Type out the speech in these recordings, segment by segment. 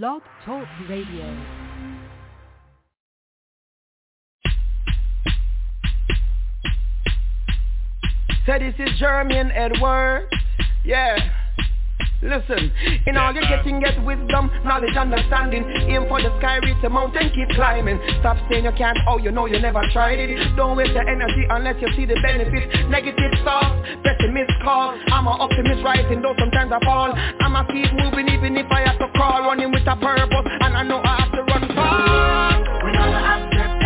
Blog Talk Radio. So this is Jermaine Edward. Yeah. Listen, in all you're getting, get wisdom, knowledge, understanding. Aim for the sky, reach the mountain, keep climbing. Stop saying you can't, oh you know you never tried it. Don't waste your energy unless you see the benefits. Negative thoughts, pessimist call I'm an optimist rising, though sometimes I fall. I'm a keep moving even if I have to crawl. Running with a purpose, and I know I have to run far. We never accept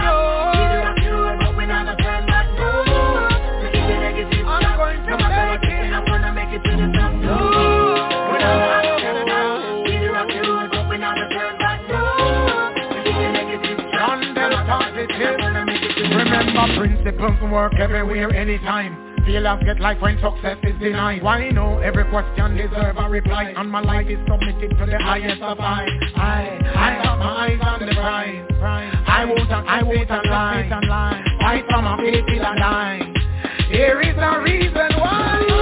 Remember principles work everywhere, anytime. Failures get life when success is denied. Why no? Every question deserve a reply. And my life is submitted to the highest of high I, I got my eyes on the prize. I won't I won't lie. Fight from a faith till I die Here is a reason why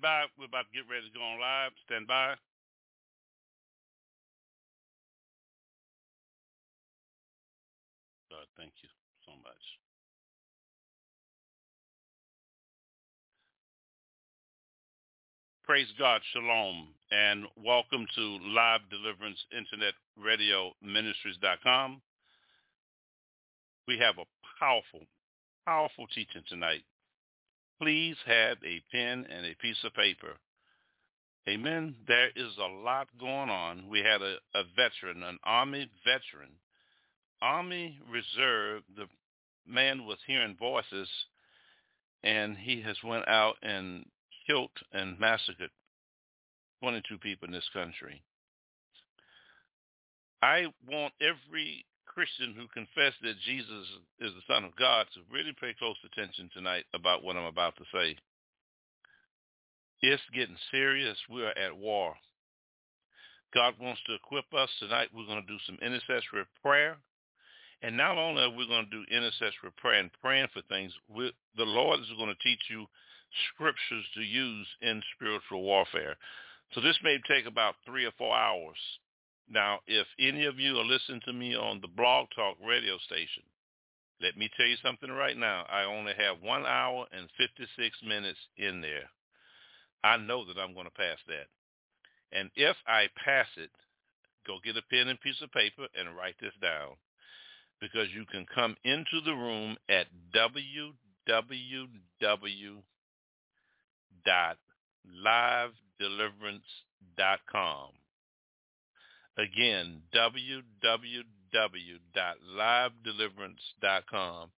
By. We're about to get ready to go on live. Stand by. God, thank you so much. Praise God, shalom, and welcome to Live Deliverance Internet Radio Ministries.com. We have a powerful, powerful teaching tonight please have a pen and a piece of paper. Amen. There is a lot going on. We had a, a veteran, an Army veteran, Army Reserve. The man was hearing voices, and he has went out and killed and massacred 22 people in this country. I want every Christian who confess that Jesus is the Son of God to really pay close attention tonight about what I'm about to say. It's getting serious. We're at war. God wants to equip us tonight. We're going to do some intercessory prayer. And not only are we going to do intercessory prayer and praying for things, the Lord is going to teach you scriptures to use in spiritual warfare. So this may take about three or four hours. Now, if any of you are listening to me on the Blog Talk radio station, let me tell you something right now. I only have one hour and 56 minutes in there. I know that I'm going to pass that. And if I pass it, go get a pen and piece of paper and write this down because you can come into the room at www.livedeliverance.com. Again, www.livedeliverance.com.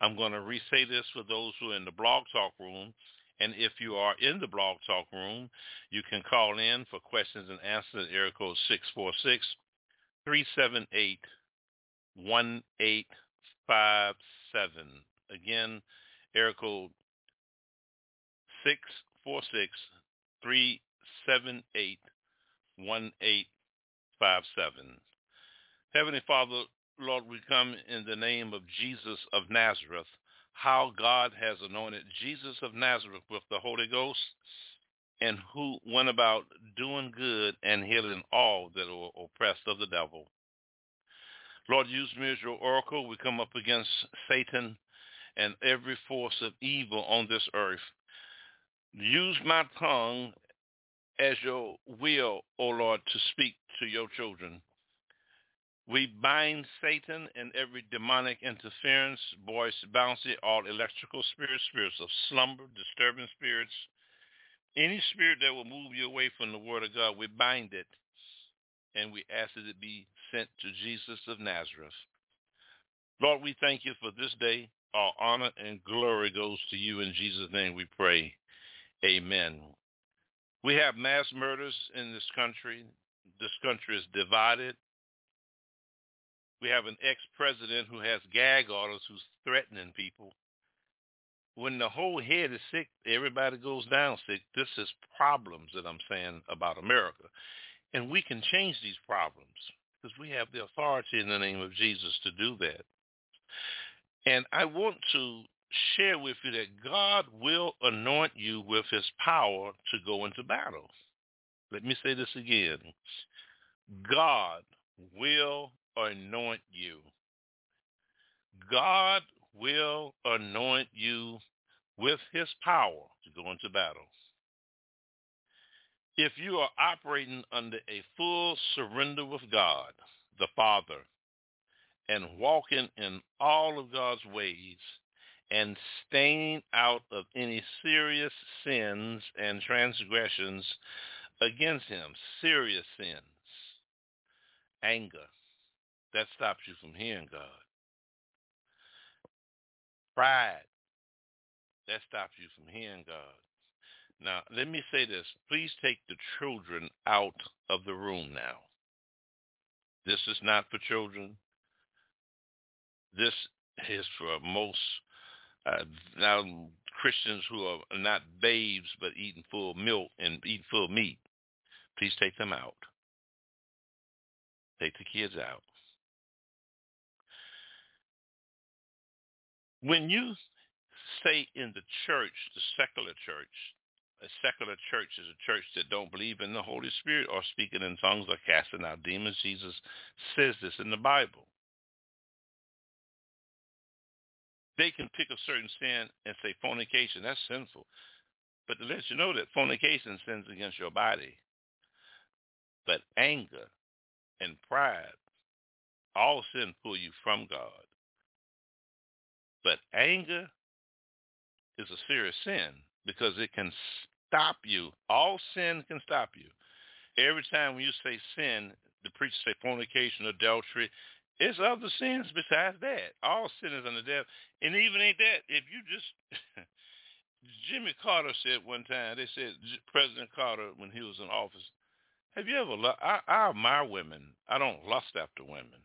I'm going to re-say this for those who are in the blog talk room. And if you are in the blog talk room, you can call in for questions and answers at area code 646-378-1857. Again, area code 646-378-1857 five seven. Heavenly Father, Lord, we come in the name of Jesus of Nazareth. How God has anointed Jesus of Nazareth with the Holy Ghost and who went about doing good and healing all that were oppressed of the devil. Lord, use me as your oracle. We come up against Satan and every force of evil on this earth. Use my tongue as your will, O Lord, to speak to your children. We bind Satan and every demonic interference, voice, bouncy, all electrical spirits, spirits of slumber, disturbing spirits, any spirit that will move you away from the word of God, we bind it. and we ask that it be sent to Jesus of Nazareth. Lord, we thank you for this day. All honor and glory goes to you. In Jesus' name we pray. Amen. We have mass murders in this country. This country is divided. We have an ex-president who has gag orders who's threatening people. When the whole head is sick, everybody goes down sick. This is problems that I'm saying about America. And we can change these problems because we have the authority in the name of Jesus to do that. And I want to share with you that God will anoint you with his power to go into battle. Let me say this again. God will anoint you. God will anoint you with his power to go into battle. If you are operating under a full surrender with God, the Father, and walking in all of God's ways and staying out of any serious sins and transgressions against him, serious sins, anger, that stops you from hearing God. Pride, that stops you from hearing God. Now, let me say this. Please take the children out of the room now. This is not for children. This is for most uh, now Christians who are not babes but eating full milk and eating full meat. Please take them out. Take the kids out. When you say in the church, the secular church, a secular church is a church that don't believe in the Holy Spirit or speaking in tongues or casting out demons. Jesus says this in the Bible. They can pick a certain sin and say fornication, that's sinful. But to let you know that fornication sins against your body. But anger and pride, all sin pull you from God. But anger is a serious sin because it can stop you. All sin can stop you. Every time when you say sin, the preacher say fornication, adultery, it's other sins besides that. All sin is under death. And even ain't that, if you just, Jimmy Carter said one time, they said, President Carter, when he was in office, have you ever, I, I admire women. I don't lust after women.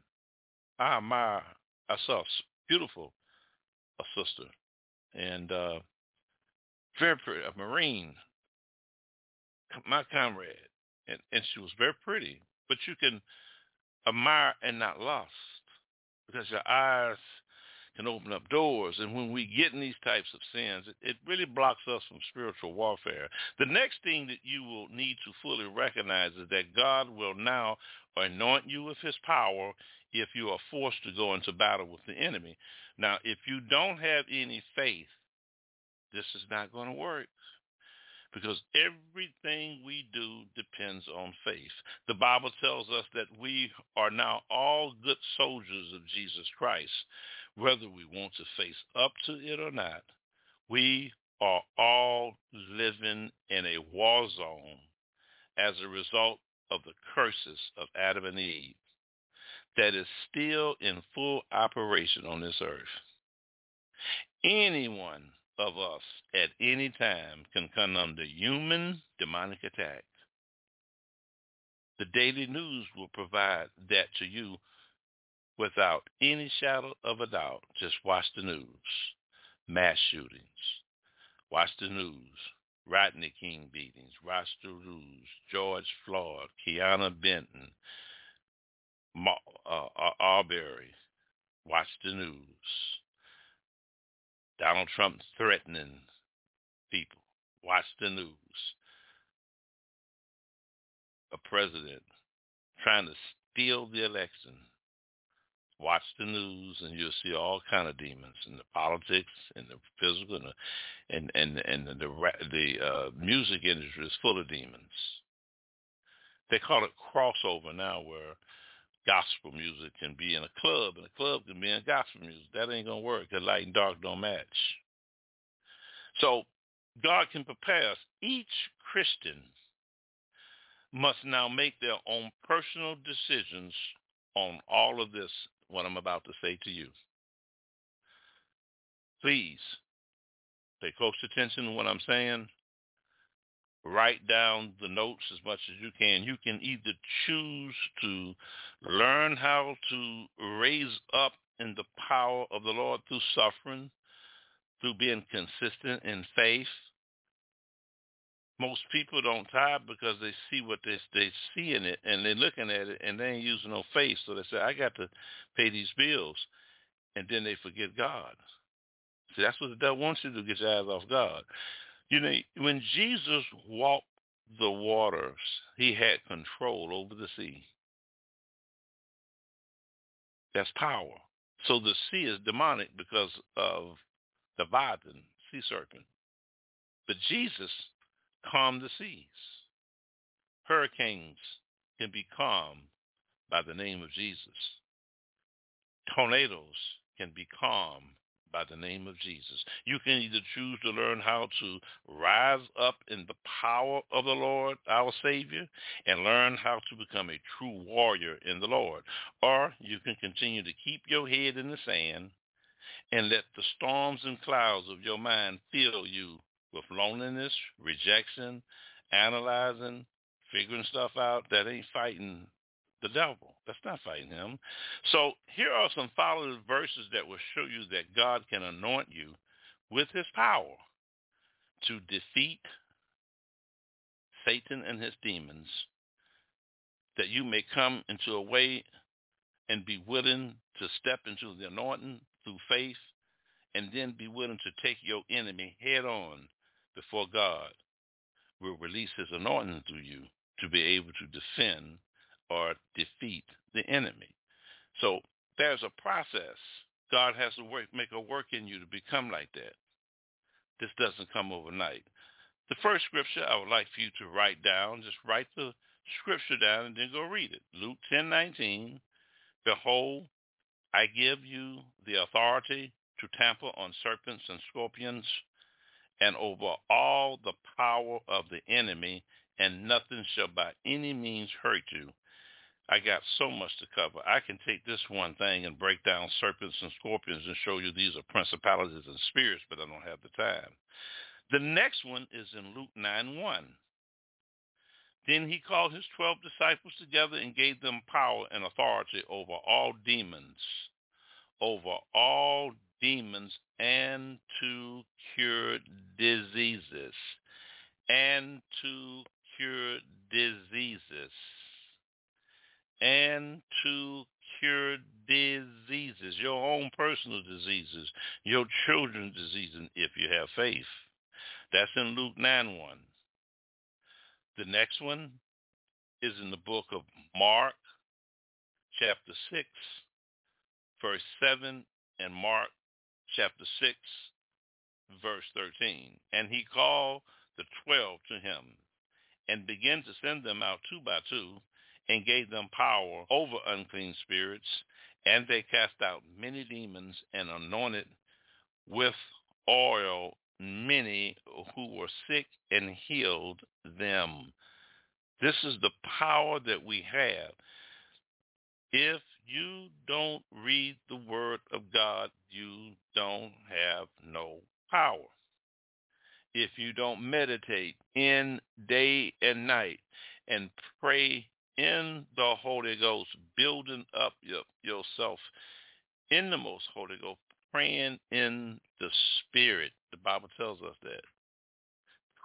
I admire, I saw a beautiful a sister and uh, very pretty, a Marine, my comrade. And, and she was very pretty. But you can admire and not lust because your eyes can open up doors. And when we get in these types of sins, it, really blocks us from spiritual warfare. The next thing that you will need to fully recognize is that God will now anoint you with his power if you are forced to go into battle with the enemy. Now, if you don't have any faith, this is not going to work because everything we do depends on faith. The Bible tells us that we are now all good soldiers of Jesus Christ. Whether we want to face up to it or not, we are all living in a war zone as a result of the curses of Adam and Eve that is still in full operation on this earth. Anyone of us at any time can come under human demonic attack. The daily news will provide that to you without any shadow of a doubt. Just watch the news. Mass shootings. Watch the news. Rodney King beatings. Watch the news. George Floyd. Kiana Benton. uh, Arbery. Watch the news. Donald Trump threatening people. Watch the news. A president trying to steal the election. Watch the news, and you'll see all kind of demons in the politics, and the physical, and the, and and, and the the, the uh, music industry is full of demons. They call it crossover now, where gospel music can be in a club, and a club can be in gospel music. That ain't gonna work. because light and dark don't match. So God can prepare us. Each Christian must now make their own personal decisions on all of this, what I'm about to say to you. Please pay close attention to what I'm saying. Write down the notes as much as you can. You can either choose to learn how to raise up in the power of the Lord through suffering, through being consistent in faith, most people don't tithe because they see what they they see in it and they're looking at it and they ain't using no faith. So they say, I got to pay these bills and then they forget God. See, that's what the devil wants you to do, get your eyes off God. You know, when Jesus walked the waters, he had control over the sea. That's power. So the sea is demonic because of the Leviathan, sea serpent. But Jesus calm the seas. Hurricanes can be calmed by the name of Jesus. Tornadoes can be calmed by the name of Jesus. You can either choose to learn how to rise up in the power of the Lord, our Savior, and learn how to become a true warrior in the Lord. Or you can continue to keep your head in the sand and let the storms and clouds of your mind fill you with loneliness, rejection, analyzing, figuring stuff out, that ain't fighting the devil. That's not fighting him. So here are some following verses that will show you that God can anoint you with his power to defeat Satan and his demons, that you may come into a way and be willing to step into the anointing through faith and then be willing to take your enemy head on before God will release his anointing through you to be able to defend or defeat the enemy. So there's a process. God has to work, make a work in you to become like that. This doesn't come overnight. The first scripture I would like for you to write down, just write the scripture down and then go read it. Luke 10:19. Behold, I give you the authority to trample on serpents and scorpions and over all the power of the enemy, and nothing shall by any means hurt you. I got so much to cover. I can take this one thing and break down serpents and scorpions and show you these are principalities and spirits, but I don't have the time. The next one is in Luke 9 1. Then he called his twelve disciples together and gave them power and authority over all demons, over all demons and to cure diseases. And to cure diseases. And to cure diseases, your own personal diseases, your children's diseases, if you have faith. That's in Luke 9 1. The next one is in the book of Mark, chapter 6, verse 7, and Mark chapter 6, verse 13. And he called the twelve to him and began to send them out two by two and gave them power over unclean spirits. And they cast out many demons and anointed with oil many who were sick and healed them. This is the power that we have. If you don't read the word of God, you don't have no power. If you don't meditate in day and night and pray in the Holy Ghost, building up your, yourself in the most Holy Ghost, praying in the Spirit. The Bible tells us that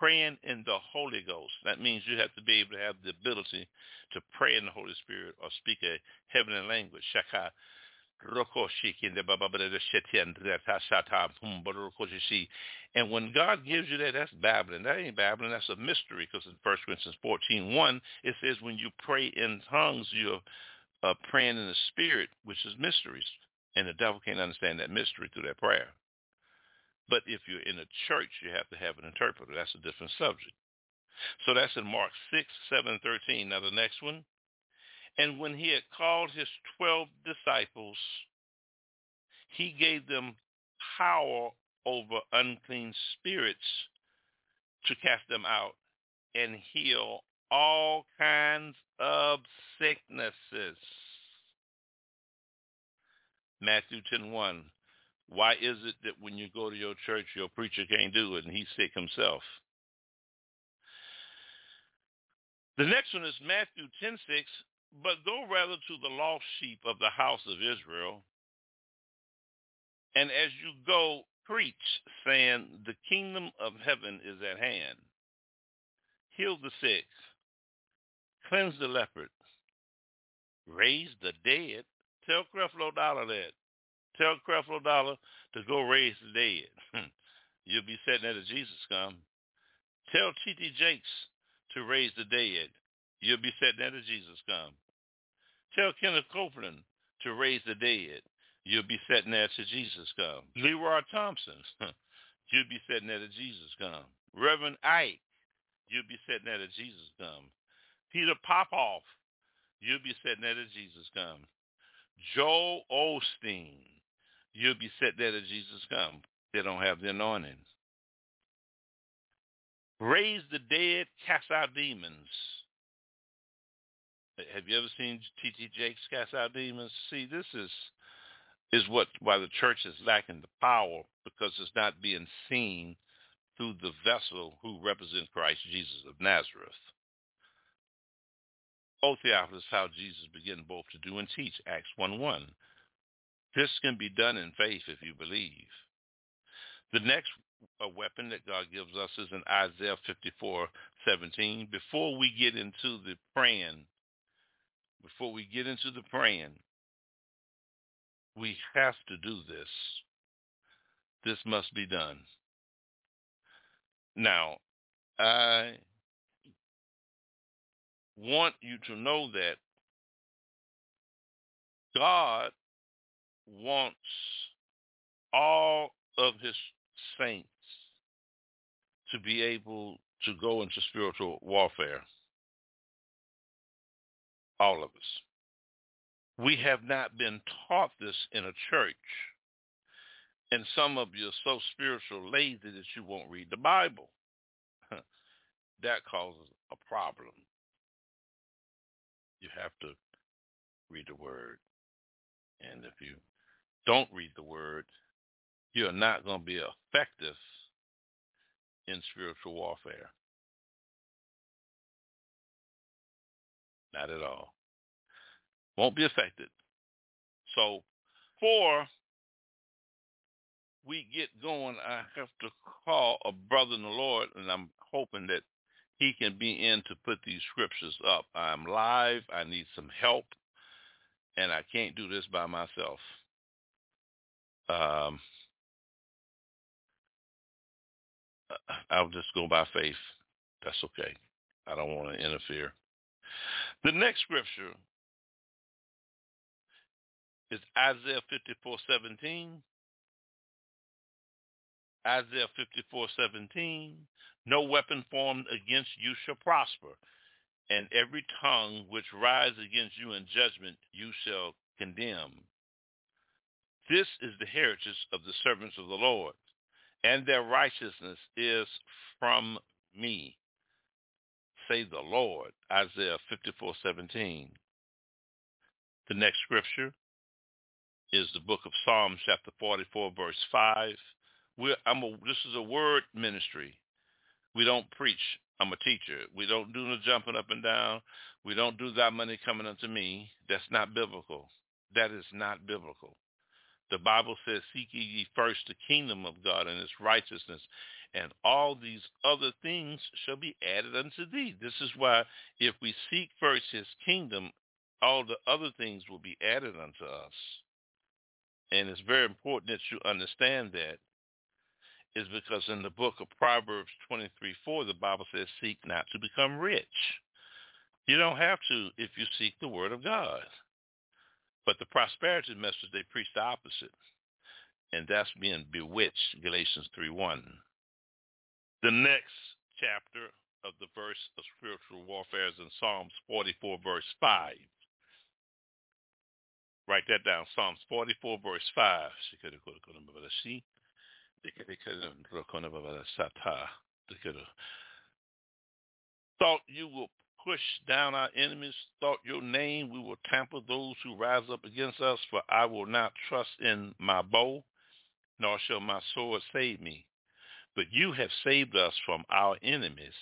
praying in the Holy Ghost. That means you have to be able to have the ability to pray in the Holy Spirit or speak a heavenly language. Shaka. And when God gives you that, that's babbling. That ain't babbling. That's a mystery because in 1 Corinthians 14, 1, it says when you pray in tongues, you're uh, praying in the spirit, which is mysteries. And the devil can't understand that mystery through that prayer. But if you're in a church, you have to have an interpreter. That's a different subject. So that's in Mark 6, 7, 13. Now the next one. And when he had called his 12 disciples, he gave them power over unclean spirits to cast them out and heal all kinds of sicknesses. Matthew 10.1. Why is it that when you go to your church, your preacher can't do it and he's sick himself? The next one is Matthew 10.6. But go rather to the lost sheep of the house of Israel. And as you go, preach, saying, the kingdom of heaven is at hand. Heal the sick, cleanse the leopard, raise the dead. Tell Creflo Dollar that. Tell Creflo Dollar to go raise the dead. You'll be sitting there to Jesus come. Tell T.D. Jakes to raise the dead. You'll be sitting there to Jesus come. Tell Kenneth Copeland to raise the dead. You'll be sitting there to Jesus come. Leroy Thompson, you'll be sitting there to Jesus come. Reverend Ike, you'll be sitting there to Jesus come. Peter Popoff, you'll be sitting there to Jesus come. Joel Osteen, you'll be sitting there to Jesus come. They don't have the anointing. Raise the dead, cast out demons. Have you ever seen T.D. Jakes cast out demons? See, this is is what why the church is lacking the power because it's not being seen through the vessel who represents Christ Jesus of Nazareth. O Theophilus, how Jesus began both to do and teach, Acts 1.1. This can be done in faith if you believe. The next uh, weapon that God gives us is in Isaiah 54:17. Before we get into the praying before we get into the praying, we have to do this. This must be done. Now, I want you to know that God wants all of his saints to be able to go into spiritual warfare all of us. We have not been taught this in a church. And some of you are so spiritual lazy that you won't read the Bible. that causes a problem. You have to read the word. And if you don't read the word, you're not going to be effective in spiritual warfare. Not at all. Won't be affected. So before we get going, I have to call a brother in the Lord, and I'm hoping that he can be in to put these scriptures up. I'm live. I need some help, and I can't do this by myself. Um, I'll just go by faith. That's okay. I don't want to interfere. The next scripture is Isaiah 54:17. Isaiah 54:17. No weapon formed against you shall prosper, and every tongue which rise against you in judgment you shall condemn. This is the heritage of the servants of the Lord, and their righteousness is from me say the Lord, Isaiah 54:17. The next scripture is the book of Psalms, chapter 44, verse 5. We're, I'm a, this is a word ministry. We don't preach. I'm a teacher. We don't do the jumping up and down. We don't do that money coming unto me. That's not biblical. That is not biblical. The Bible says, seek ye first the kingdom of God and his righteousness, and all these other things shall be added unto thee. This is why if we seek first his kingdom, all the other things will be added unto us. And it's very important that you understand that is because in the book of Proverbs 23, 4, the Bible says, seek not to become rich. You don't have to if you seek the word of God. But the prosperity message, they preach the opposite. And that's being bewitched, Galatians 3, 1. The next chapter of the verse of spiritual warfare is in Psalms 44, verse 5. Write that down. Psalms 44, verse 5. Thought you will push down our enemies. Thought your name we will tamper those who rise up against us, for I will not trust in my bow, nor shall my sword save me. But you have saved us from our enemies,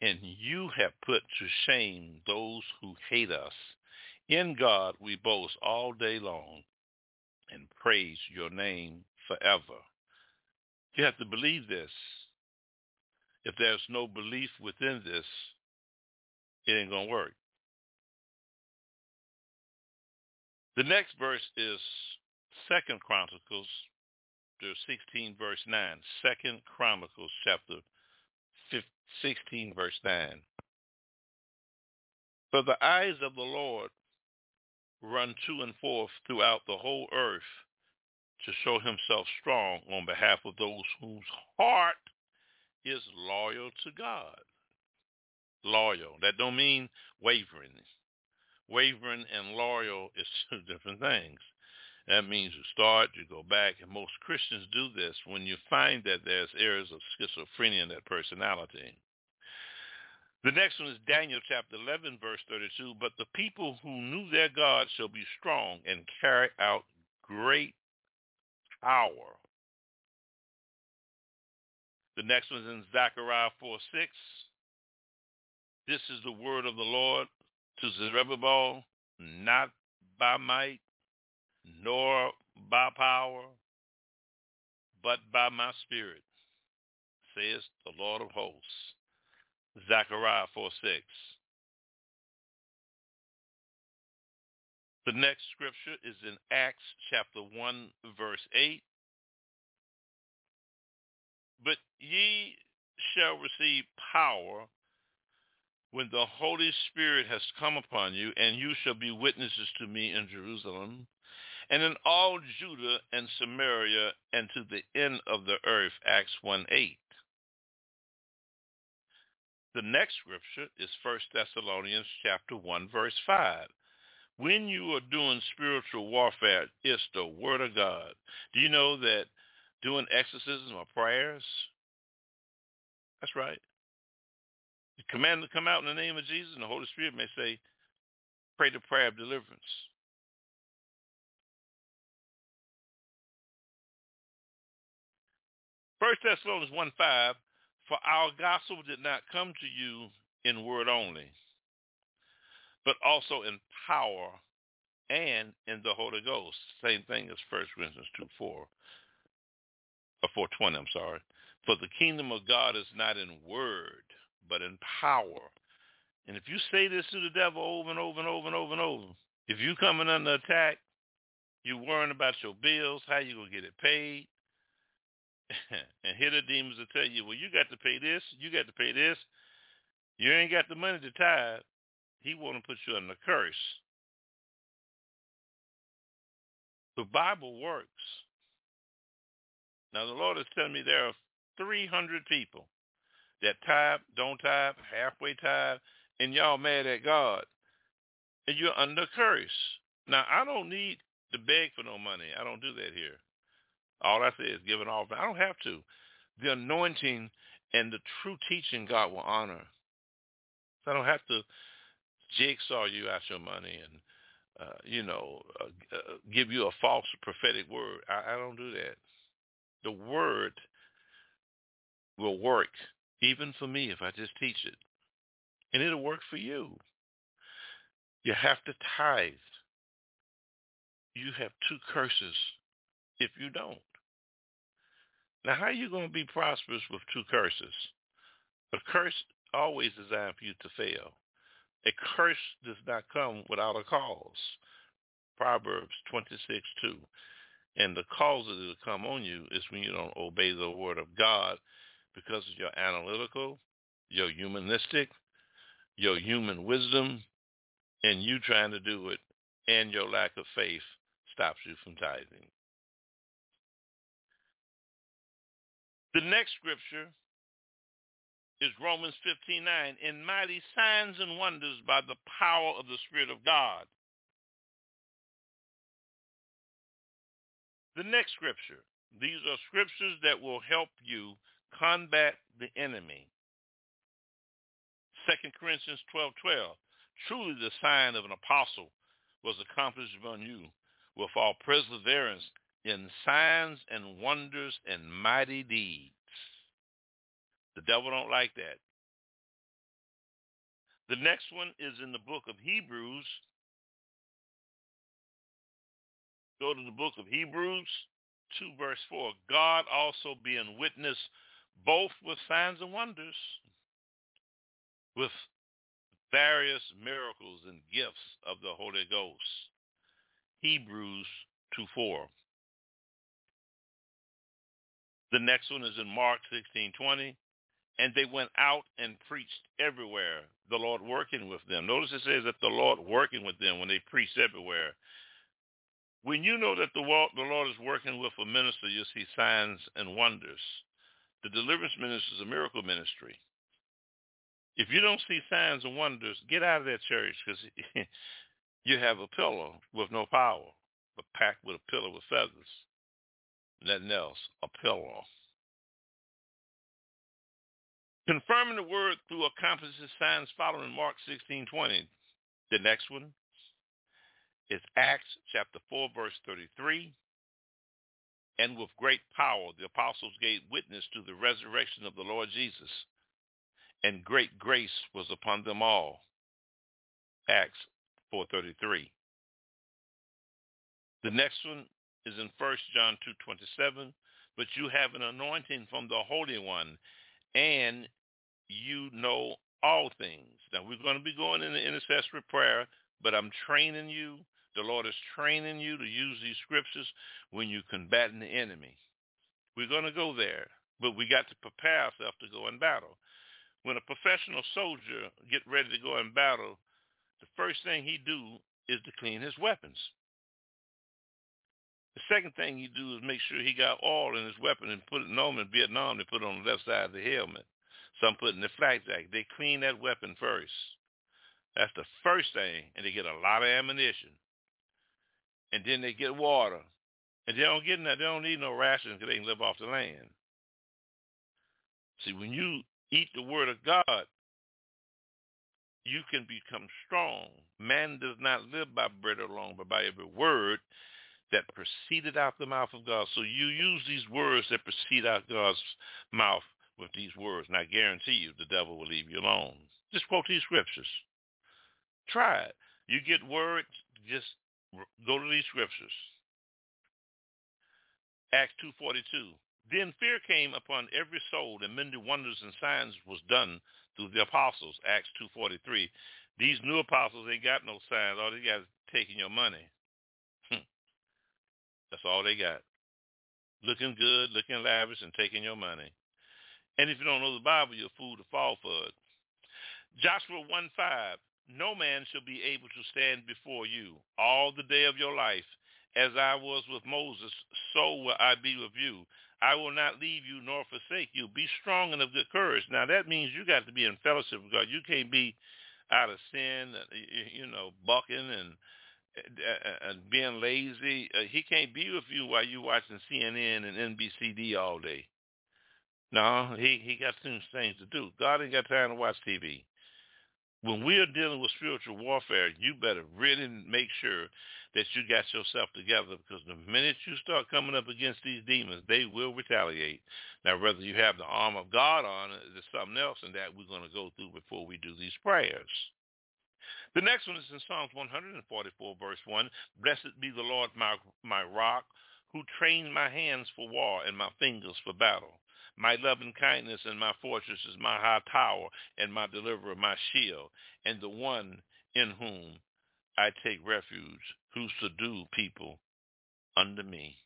and you have put to shame those who hate us. In God we boast all day long and praise your name forever. You have to believe this. If there's no belief within this, it ain't going to work. The next verse is Second Chronicles, 16, verse 9. Second Chronicles, chapter 16, verse 9. For the eyes of the Lord run to and forth throughout the whole earth to show himself strong on behalf of those whose heart is loyal to God. Loyal. That don't mean wavering. Wavering and loyal is two different things. That means you start, you go back, and most Christians do this when you find that there's areas of schizophrenia in that personality. The next one is Daniel chapter 11, verse 32. But the people who knew their God shall be strong and carry out great power. The next one is in Zechariah 4, 6. This is the word of the Lord to Zerubbabel, not by might, nor by power, but by my spirit, says the Lord of hosts. Zechariah 4, 6. The next scripture is in Acts chapter 1, verse 8. But ye shall receive power when the Holy Spirit has come upon you, and you shall be witnesses to me in Jerusalem, and in all Judah and Samaria, and to the end of the earth. Acts 1.8. The next scripture is 1 Thessalonians chapter 1, verse 5. When you are doing spiritual warfare, it's the word of God. Do you know that doing exorcism or prayers, that's right. The command to come out in the name of Jesus, and the Holy Spirit may say, pray the prayer of deliverance. First Thessalonians 1 5, for our gospel did not come to you in word only, but also in power and in the Holy Ghost. Same thing as 1 Corinthians 2 4, or 420, I'm sorry. For the kingdom of God is not in word, but in power. And if you say this to the devil over and over and over and over and over, if you coming under attack, you worrying about your bills, how you to get it paid, and here the demons will tell you, well, you got to pay this, you got to pay this. You ain't got the money to tithe. He want to put you under a curse. The Bible works. Now the Lord is telling me there are 300 people that tithe, don't tithe, halfway tithe, and y'all mad at God. And you're under curse. Now I don't need to beg for no money. I don't do that here. All I say is give an all. I don't have to. The anointing and the true teaching God will honor. So I don't have to jigsaw you out your money and, uh, you know, uh, uh, give you a false prophetic word. I, I don't do that. The word will work, even for me, if I just teach it. And it'll work for you. You have to tithe. You have two curses if you don't. Now, how are you going to be prosperous with two curses? A curse always designed for you to fail. A curse does not come without a cause. Proverbs 26, 2. And the cause that it'll come on you is when you don't obey the word of God because of your analytical, your humanistic, your human wisdom, and you trying to do it, and your lack of faith stops you from tithing. The next scripture is Romans 15:9. In mighty signs and wonders by the power of the Spirit of God. The next scripture. These are scriptures that will help you combat the enemy. 2 Corinthians 12:12. 12. Truly the sign of an apostle was accomplished among you with all perseverance in signs and wonders and mighty deeds. The devil don't like that. The next one is in the book of Hebrews. Go to the book of Hebrews 2 verse 4. God also being witness both with signs and wonders, with various miracles and gifts of the Holy Ghost. Hebrews 2.4. The next one is in Mark 16.20. And they went out and preached everywhere, the Lord working with them. Notice it says that the Lord working with them when they preached everywhere. When you know that the Lord is working with a minister, you'll see signs and wonders. The deliverance ministry is a miracle ministry. If you don't see signs and wonders, get out of that church because you have a pillow with no power, but packed with a pillow with feathers. Nothing else, a pillow. Confirming the word through accomplishes signs following Mark 16:20. The next one is Acts chapter 4 verse 33. And with great power the apostles gave witness to the resurrection of the Lord Jesus and great grace was upon them all. Acts 4.33. The next one is in 1 John 2.27. But you have an anointing from the Holy One, and you know all things. Now, we're going to be going into intercessory prayer, but I'm training you. The Lord is training you to use these scriptures when you're combating the enemy. We're going to go there, but we got to prepare ourselves to go in battle when a professional soldier get ready to go in battle, the first thing he do is to clean his weapons. The second thing he do is make sure he got oil in his weapon and put it normally in Vietnam they put it on the left side of the helmet. Some put it in the flak jacket. They clean that weapon first. That's the first thing, and they get a lot of ammunition. And then they get water. And they don't get that. They don't need no rations because they can live off the land. See, when you eat the word of God, you can become strong. Man does not live by bread alone, but by every word that proceeded out the mouth of God. So you use these words that proceed out God's mouth with these words, and I guarantee you the devil will leave you alone. Just quote these scriptures. Try it. You get words, just go to these scriptures. Acts 2.42. Then fear came upon every soul, and many wonders and signs was done through the apostles. Acts 2.43. These new apostles ain't got no signs. All they got is taking your money. Hmm. That's all they got. Looking good, looking lavish, and taking your money. And if you don't know the Bible, you're a fool to fall for it. Joshua 1.5. No man shall be able to stand before you all the day of your life. As I was with Moses, so will I be with you. I will not leave you nor forsake you. Be strong and of good courage. Now that means you got to be in fellowship with God. You can't be out of sin, uh, you know, bucking and uh, and being lazy. Uh, he can't be with you while you watching CNN and NBCD all day. No, he he got things to do. God ain't got time to watch TV when we are dealing with spiritual warfare, you better really make sure that you got yourself together because the minute you start coming up against these demons, they will retaliate. Now, whether you have the arm of God on there's something else in that we're going to go through before we do these prayers. The next one is in Psalms 144, verse 1. Blessed be the Lord, my, my rock, who trained my hands for war and my fingers for battle. My loving kindness and my fortress is my high tower and my deliverer, my shield, and the one in whom I take refuge, who subdue people under me.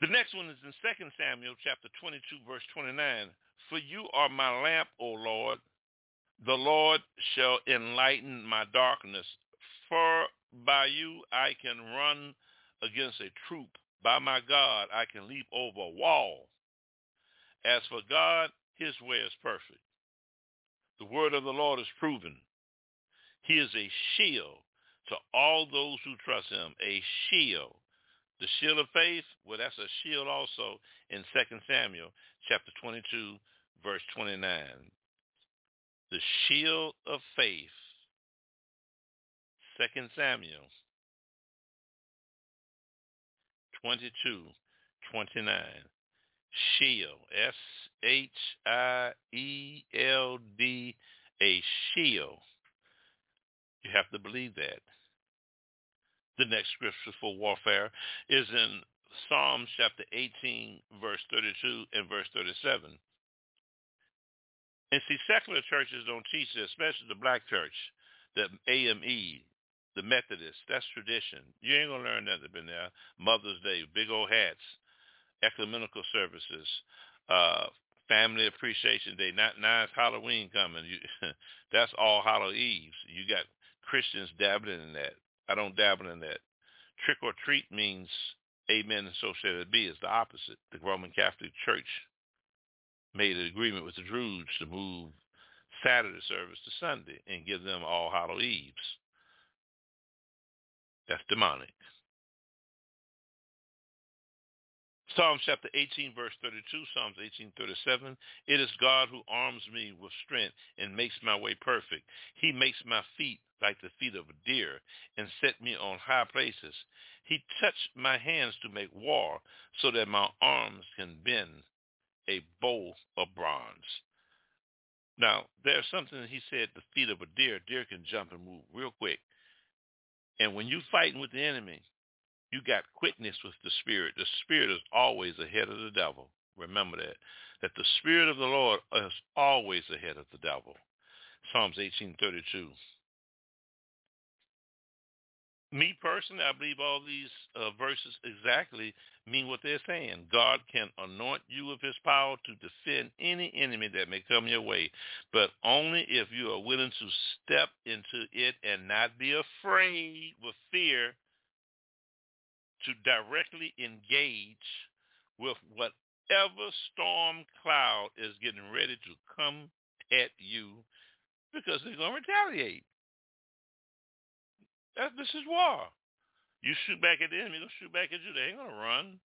The next one is in 2 Samuel chapter 22, verse 29. For you are my lamp, O Lord. The Lord shall enlighten my darkness. For by you I can run against a troop by my God, I can leap over a wall. As for God, his way is perfect. The word of the Lord is proven. He is a shield to all those who trust him, a shield The shield of faith, well, that's a shield also in 2 Samuel chapter 22, verse 29. The shield of faith, 2 Samuel 22, 29. Shield, S-H-I-E-L-D, a shield. You have to believe that. The next scripture for warfare is in Psalms chapter 18, verse 32 and verse 37. And see, secular churches don't teach this, especially the black church, the AME, the Methodists. That's tradition. You ain't to learn nothing in there. Mother's Day, big old hats, ecumenical services, uh, Family Appreciation Day. Not now it's Halloween coming. You, that's all Hallow Eves. You got Christians dabbling in that. I don't dabble in that. Trick or treat means amen and so shall it be. It's the opposite. The Roman Catholic Church made an agreement with the Druids to move Saturday service to Sunday and give them all Hallow Eves. That's demonic. Psalms chapter 18, verse 32, Psalms 18, 37. It is God who arms me with strength and makes my way perfect. He makes my feet like the feet of a deer and set me on high places. He touched my hands to make war so that my arms can bend a bow of bronze. Now, there's something he said, the feet of a deer. Deer can jump and move real quick. And when you're fighting with the enemy, you got quickness with the spirit. The spirit is always ahead of the devil. Remember that. That the spirit of the Lord is always ahead of the devil. Psalms 1832 me personally, I believe all these uh, verses exactly mean what they're saying. God can anoint you with his power to defend any enemy that may come your way, but only if you are willing to step into it and not be afraid with fear to directly engage with whatever storm cloud is getting ready to come at you because they're going to retaliate. That, this is war. You shoot back at the enemy, they'll shoot back at you. They ain't going to run.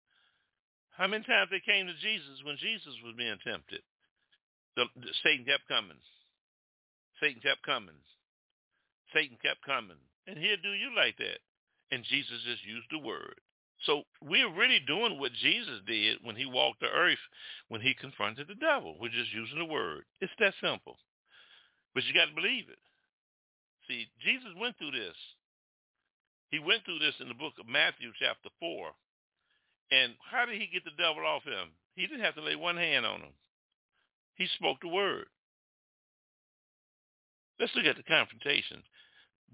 How many times they came to Jesus when Jesus was being tempted? The, the, Satan kept coming. Satan kept coming. Satan kept coming. And he'll do you like that. And Jesus just used the word. So we're really doing what Jesus did when he walked the earth, when he confronted the devil. We're just using the word. It's that simple. But you got to believe it. See, Jesus went through this. He went through this in the book of Matthew chapter 4. And how did he get the devil off him? He didn't have to lay one hand on him. He spoke the word. Let's look at the confrontation.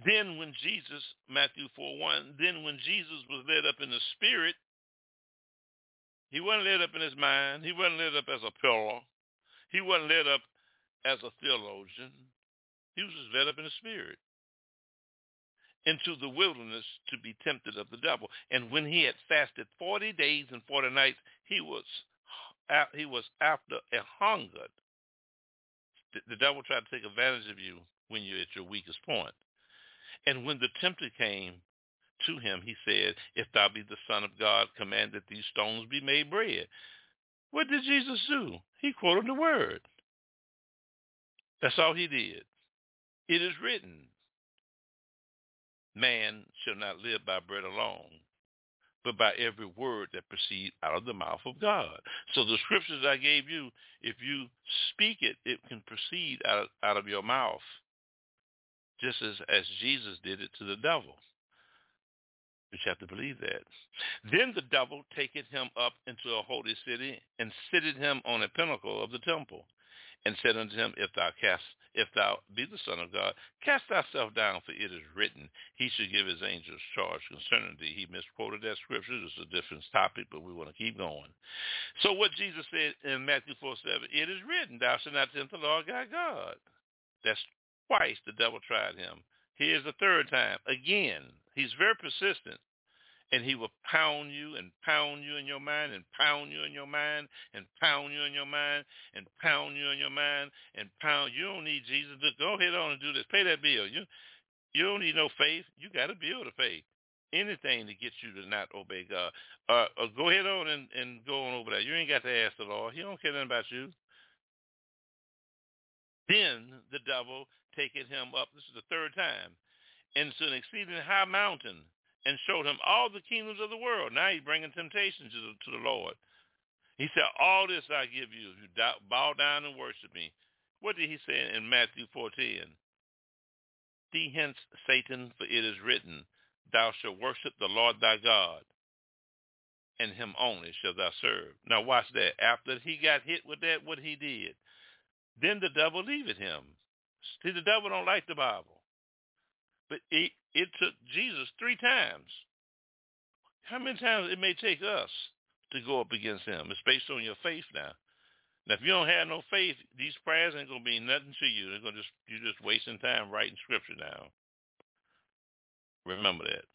Then when Jesus, Matthew 4, 1, then when Jesus was led up in the spirit, he wasn't led up in his mind. He wasn't led up as a pillar. He wasn't led up as a theologian. He was just led up in the spirit into the wilderness to be tempted of the devil. And when he had fasted 40 days and 40 nights, he was he was after a hunger. The devil tried to take advantage of you when you're at your weakest point. And when the tempter came to him, he said, If thou be the Son of God, command that these stones be made bread. What did Jesus do? He quoted the word. That's all he did. It is written, man shall not live by bread alone, but by every word that proceeds out of the mouth of God. So the scriptures I gave you, if you speak it, it can proceed out of, out of your mouth, just as, as Jesus did it to the devil. You have to believe that. Then the devil taketh him up into a holy city and sitteth him on a pinnacle of the temple and said unto him, If thou cast, if thou be the Son of God, cast thyself down, for it is written, He should give His angels charge concerning thee. He misquoted that scripture. It's a different topic, but we want to keep going. So what Jesus said in Matthew 4, 7, it is written, Thou shalt not tempt the Lord thy God. That's twice the devil tried him. Here's the third time. Again, he's very persistent and he will pound you and pound you in your mind and pound you in your mind and pound you in your mind and pound you in your mind and pound. You don't need Jesus to go ahead on and do this. Pay that bill. You you don't need no faith. You got to build a faith. anything to get you to not obey God. Uh, uh, go ahead on and, and go on over that. You ain't got to ask the Lord. He don't care nothing about you. Then the devil taketh him up, this is the third time, into an exceeding high mountain and showed him all the kingdoms of the world. Now he's bringing temptation to the, to the Lord. He said, all this I give you if you bow down and worship me. What did he say in Matthew 14? Flee hence, Satan, for it is written, thou shalt worship the Lord thy God, and him only shalt thou serve. Now watch that. After he got hit with that, what he did, then the devil leaveth him. See, the devil don't like the Bible. But it, it took Jesus three times. How many times it may take us to go up against him? It's based on your faith now. Now, if you don't have no faith, these prayers ain't gonna mean nothing to you. They're gonna just you're just wasting time writing scripture now. Remember that.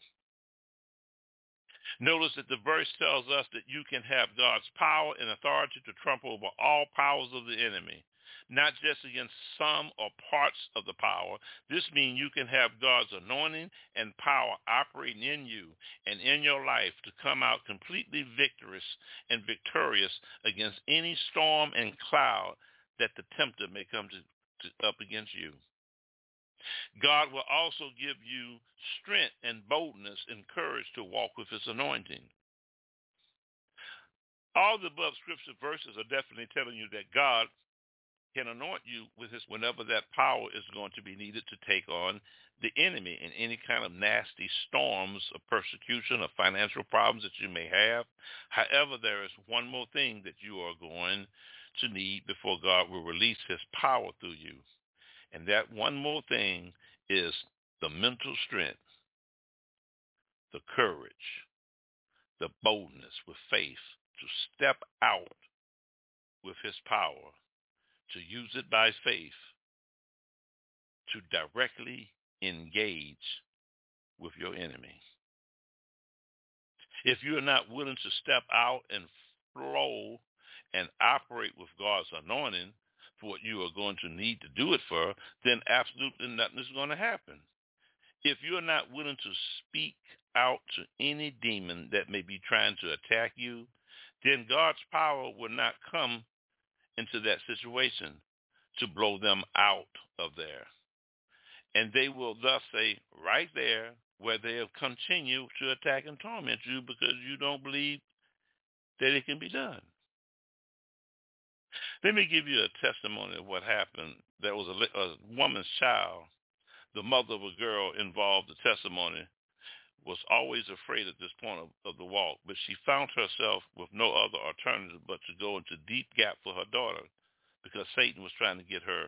Notice that the verse tells us that you can have God's power and authority to trump over all powers of the enemy not just against some or parts of the power. This means you can have God's anointing and power operating in you and in your life to come out completely victorious and victorious against any storm and cloud that the tempter may come to, to up against you. God will also give you strength and boldness and courage to walk with his anointing. All the above scripture verses are definitely telling you that God can anoint you with his whenever that power is going to be needed to take on the enemy in any kind of nasty storms of persecution or financial problems that you may have. However, there is one more thing that you are going to need before God will release his power through you. And that one more thing is the mental strength, the courage, the boldness with faith to step out with his power to use it by faith to directly engage with your enemy. If you're not willing to step out and flow and operate with God's anointing for what you are going to need to do it for, then absolutely nothing is going to happen. If you're not willing to speak out to any demon that may be trying to attack you, then God's power will not come into that situation to blow them out of there. And they will thus say right there where they have continued to attack and torment you because you don't believe that it can be done. Let me give you a testimony of what happened. There was a, a woman's child. The mother of a girl involved. The testimony was always afraid at this point of, of the walk, but she found herself with no other alternative but to go into deep gap for her daughter because Satan was trying to get her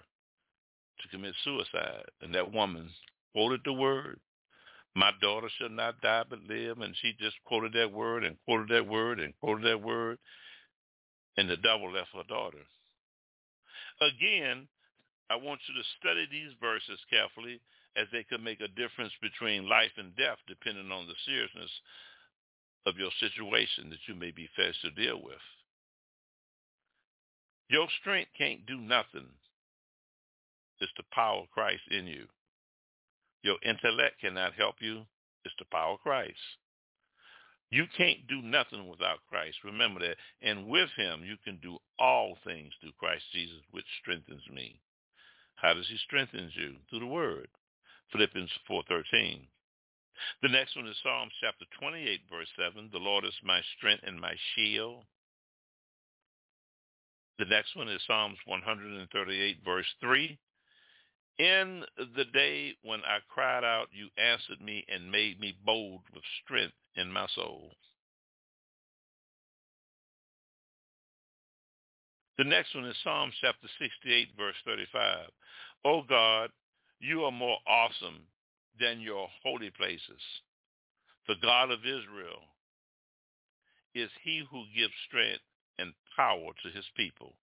to commit suicide. And that woman quoted the word, my daughter shall not die but live. And she just quoted that word and quoted that word and quoted that word. And the devil left her daughter. Again, I want you to study these verses carefully as they could make a difference between life and death depending on the seriousness of your situation that you may be faced to deal with. Your strength can't do nothing. It's the power of Christ in you. Your intellect cannot help you. It's the power of Christ. You can't do nothing without Christ. Remember that. And with him, you can do all things through Christ Jesus, which strengthens me. How does he strengthen you? Through the word. Philippians 4.13. The next one is Psalms chapter 28, verse 7. The Lord is my strength and my shield. The next one is Psalms 138, verse 3. In the day when I cried out, you answered me and made me bold with strength in my soul. The next one is Psalms chapter 68, verse 35. O God, you are more awesome than your holy places. The God of Israel is he who gives strength and power to his people.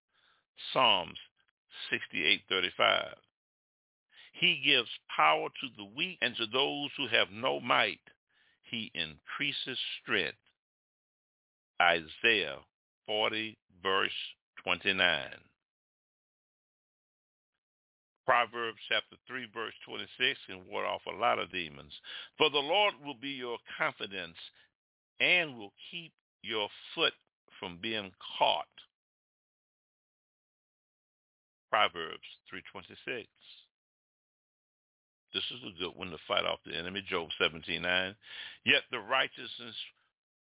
Psalms 68:35. He gives power to the weak and to those who have no might. He increases strength. Isaiah 40 verse 29. Proverbs chapter 3 verse 26 can ward off a lot of demons. For the Lord will be your confidence and will keep your foot from being caught. Proverbs 3.26. This is a good one to fight off the enemy. Job 17.9. Yet the righteousness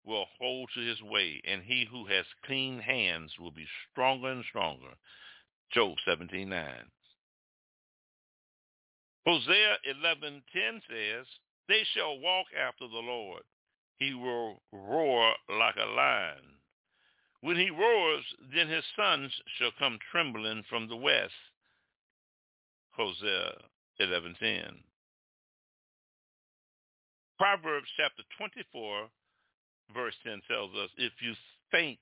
will hold to his way, and he who has clean hands will be stronger and stronger. Job 17.9. Hosea 11.10 says, They shall walk after the Lord. He will roar like a lion. When he roars, then his sons shall come trembling from the west. Hosea 11.10. Proverbs chapter 24, verse 10 tells us, if you faint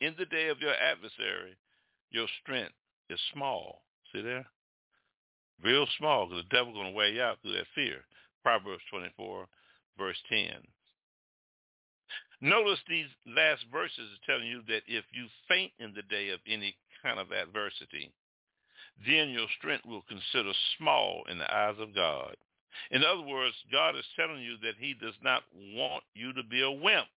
in the day of your adversary, your strength is small. See there? Real small because the devil's going to wear you out through that fear. Proverbs 24, verse 10. Notice these last verses are telling you that if you faint in the day of any kind of adversity, then your strength will consider small in the eyes of God. In other words, God is telling you that he does not want you to be a wimp.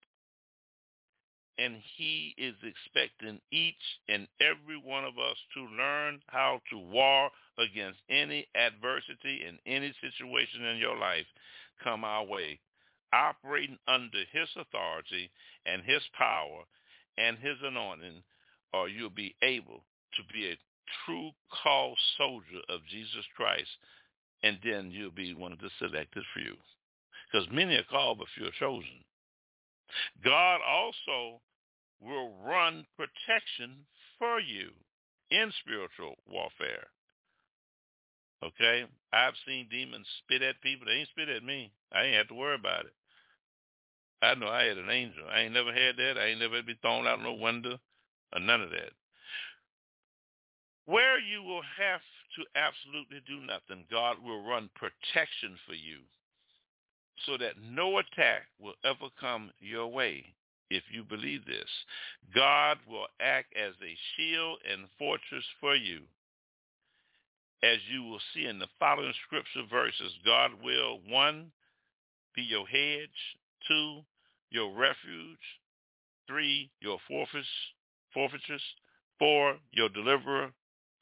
And he is expecting each and every one of us to learn how to war against any adversity in any situation in your life come our way operating under his authority and his power and his anointing, or you'll be able to be a true called soldier of Jesus Christ, and then you'll be one of the selected few. Because many are called, but few are chosen. God also will run protection for you in spiritual warfare. Okay? I've seen demons spit at people. They ain't spit at me. I ain't have to worry about it. I know I had an angel. I ain't never had that. I ain't never been thrown out no window or none of that. Where you will have to absolutely do nothing, God will run protection for you so that no attack will ever come your way if you believe this. God will act as a shield and fortress for you. As you will see in the following scripture verses, God will, one, be your hedge, two, your refuge. Three, your fortress, fortress. Four, your deliverer.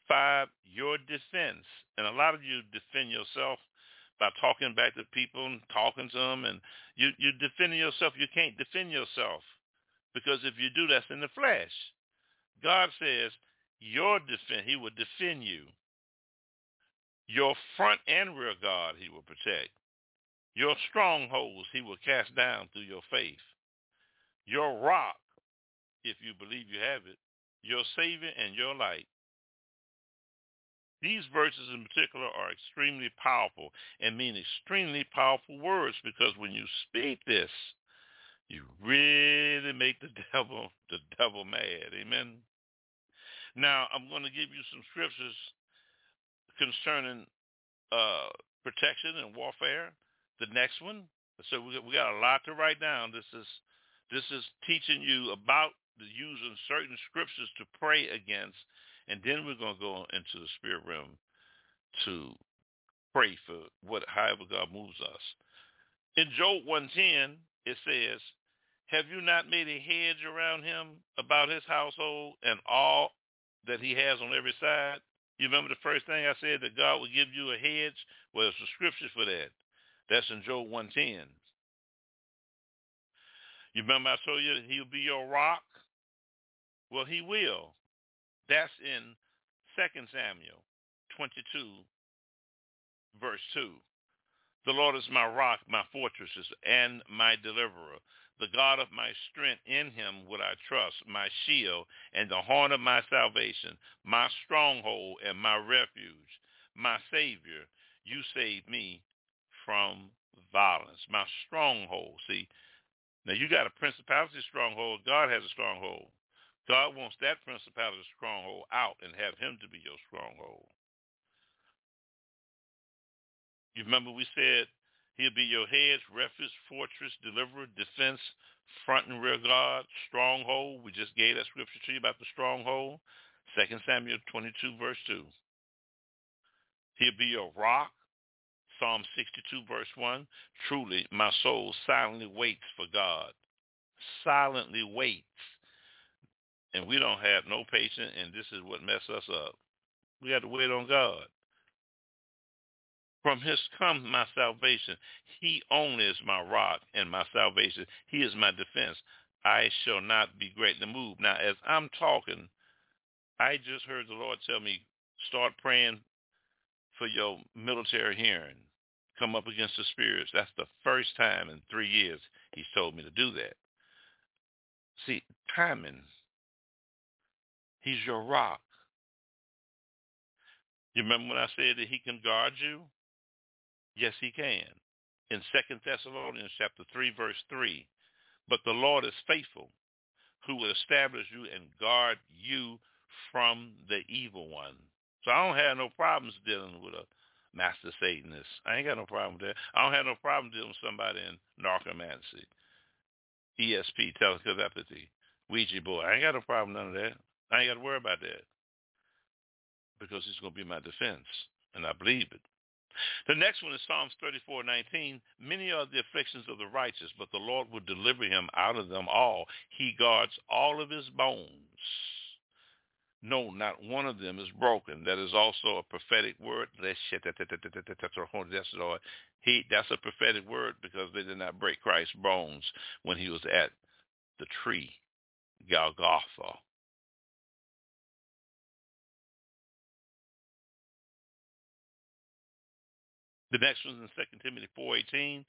Five, your defense. And a lot of you defend yourself by talking back to people and talking to them, and you you defending yourself. You can't defend yourself because if you do, that's in the flesh. God says your defense. He will defend you. Your front and rear guard he will protect. Your strongholds he will cast down through your faith. Your rock, if you believe you have it, your Savior and your light. These verses in particular are extremely powerful and mean extremely powerful words because when you speak this, you really make the devil the devil mad. Amen. Now I'm going to give you some scriptures concerning uh, protection and warfare the next one. So we we got a lot to write down. This is this is teaching you about using certain scriptures to pray against, and then we're going to go into the spirit realm to pray for what however God moves us. In Job 110, it says, Have you not made a hedge around him about his household and all that he has on every side? You remember the first thing I said that God would give you a hedge? Well, there's a scripture for that. That's in Job 110. You remember I told you he'll be your rock? Well, he will. That's in 2 Samuel 22, verse 2. The Lord is my rock, my fortress, and my deliverer. The God of my strength, in him would I trust, my shield and the horn of my salvation, my stronghold and my refuge, my Savior. You saved me from violence, my stronghold. See, now you got a principality stronghold. God has a stronghold. God wants that principality stronghold out and have him to be your stronghold. You remember we said he'll be your hedge, refuge, fortress, deliverer, defense, front and rear guard, stronghold. We just gave that scripture to you about the stronghold. 2 Samuel 22, verse 2. He'll be your rock. Psalm 62 verse 1. Truly, my soul silently waits for God. Silently waits. And we don't have no patience, and this is what messes us up. We have to wait on God. From his comes my salvation. He only is my rock and my salvation. He is my defense. I shall not be greatly moved. Now, as I'm talking, I just heard the Lord tell me, start praying for your military hearing. Come up against the spirits. That's the first time in three years he's told me to do that. See, timing. He's your rock. You remember when I said that he can guard you? Yes, he can. In 2 Thessalonians chapter 3, verse 3, but the Lord is faithful, who will establish you and guard you from the evil one. So I don't have no problems dealing with a master Satanist. I ain't got no problem with that. I don't have no problem dealing with somebody in narcomancy, ESP, telepathy, Ouija board. I ain't got no problem none of that. I ain't got to worry about that because he's going to be my defense, and I believe it. The next one is Psalms 34:19. Many are the afflictions of the righteous, but the Lord will deliver him out of them all. He guards all of his bones. No, not one of them is broken. That is also a prophetic word. He, that's a prophetic word because they did not break Christ's bones when he was at the tree, Golgotha. The next one is in 2 Timothy 4.18.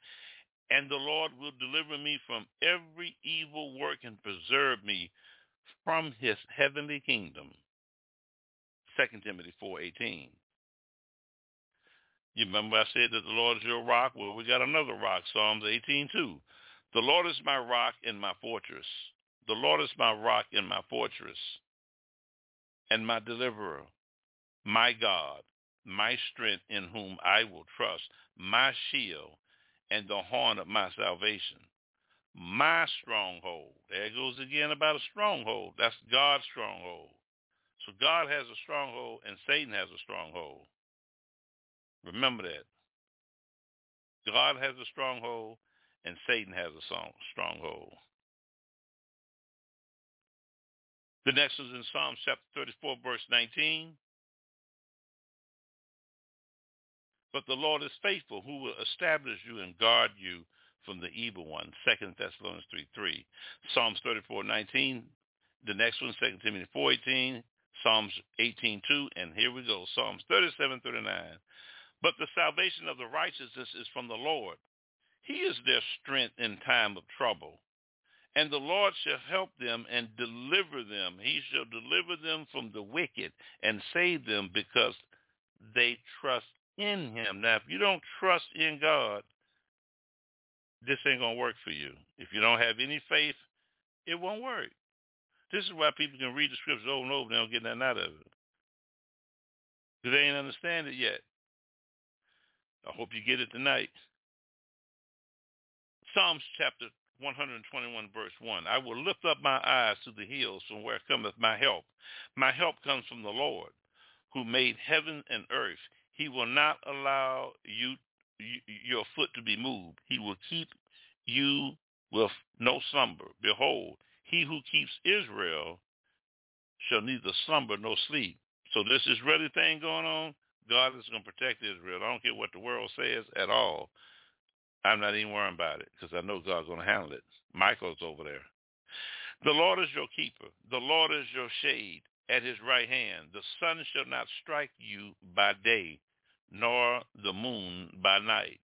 And the Lord will deliver me from every evil work and preserve me from his heavenly kingdom. 2 Timothy 4.18. You remember I said that the Lord is your rock? Well, we got another rock, Psalms 18.2. The Lord is my rock and my fortress. The Lord is my rock and my fortress and my deliverer, my God, my strength in whom I will trust, my shield and the horn of my salvation, my stronghold. There it goes again about a stronghold. That's God's stronghold. So God has a stronghold and Satan has a stronghold. Remember that. God has a stronghold and Satan has a stronghold. The next is in Psalm chapter 34, verse 19. But the Lord is faithful, who will establish you and guard you from the evil one. 2 Thessalonians 3, 3. Psalms 34, 19. The next one, 2 Timothy 4, 18. Psalms 18, 2. And here we go. Psalms 37, 39. But the salvation of the righteousness is from the Lord. He is their strength in time of trouble. And the Lord shall help them and deliver them. He shall deliver them from the wicked and save them because they trust in him. Now, if you don't trust in God, this ain't going to work for you. If you don't have any faith, it won't work. This is why people can read the scriptures over and over and they don't get nothing out of it. Because they ain't understand it yet. I hope you get it tonight. Psalms chapter 121 verse 1. I will lift up my eyes to the hills from where cometh my help. My help comes from the Lord, who made heaven and earth. He will not allow you, your foot to be moved. He will keep you with no slumber. Behold, he who keeps Israel shall neither slumber nor sleep. So this is really thing going on. God is going to protect Israel. I don't care what the world says at all. I'm not even worrying about it because I know God's going to handle it. Michael's over there. The Lord is your keeper. The Lord is your shade at his right hand. The sun shall not strike you by day, nor the moon by night.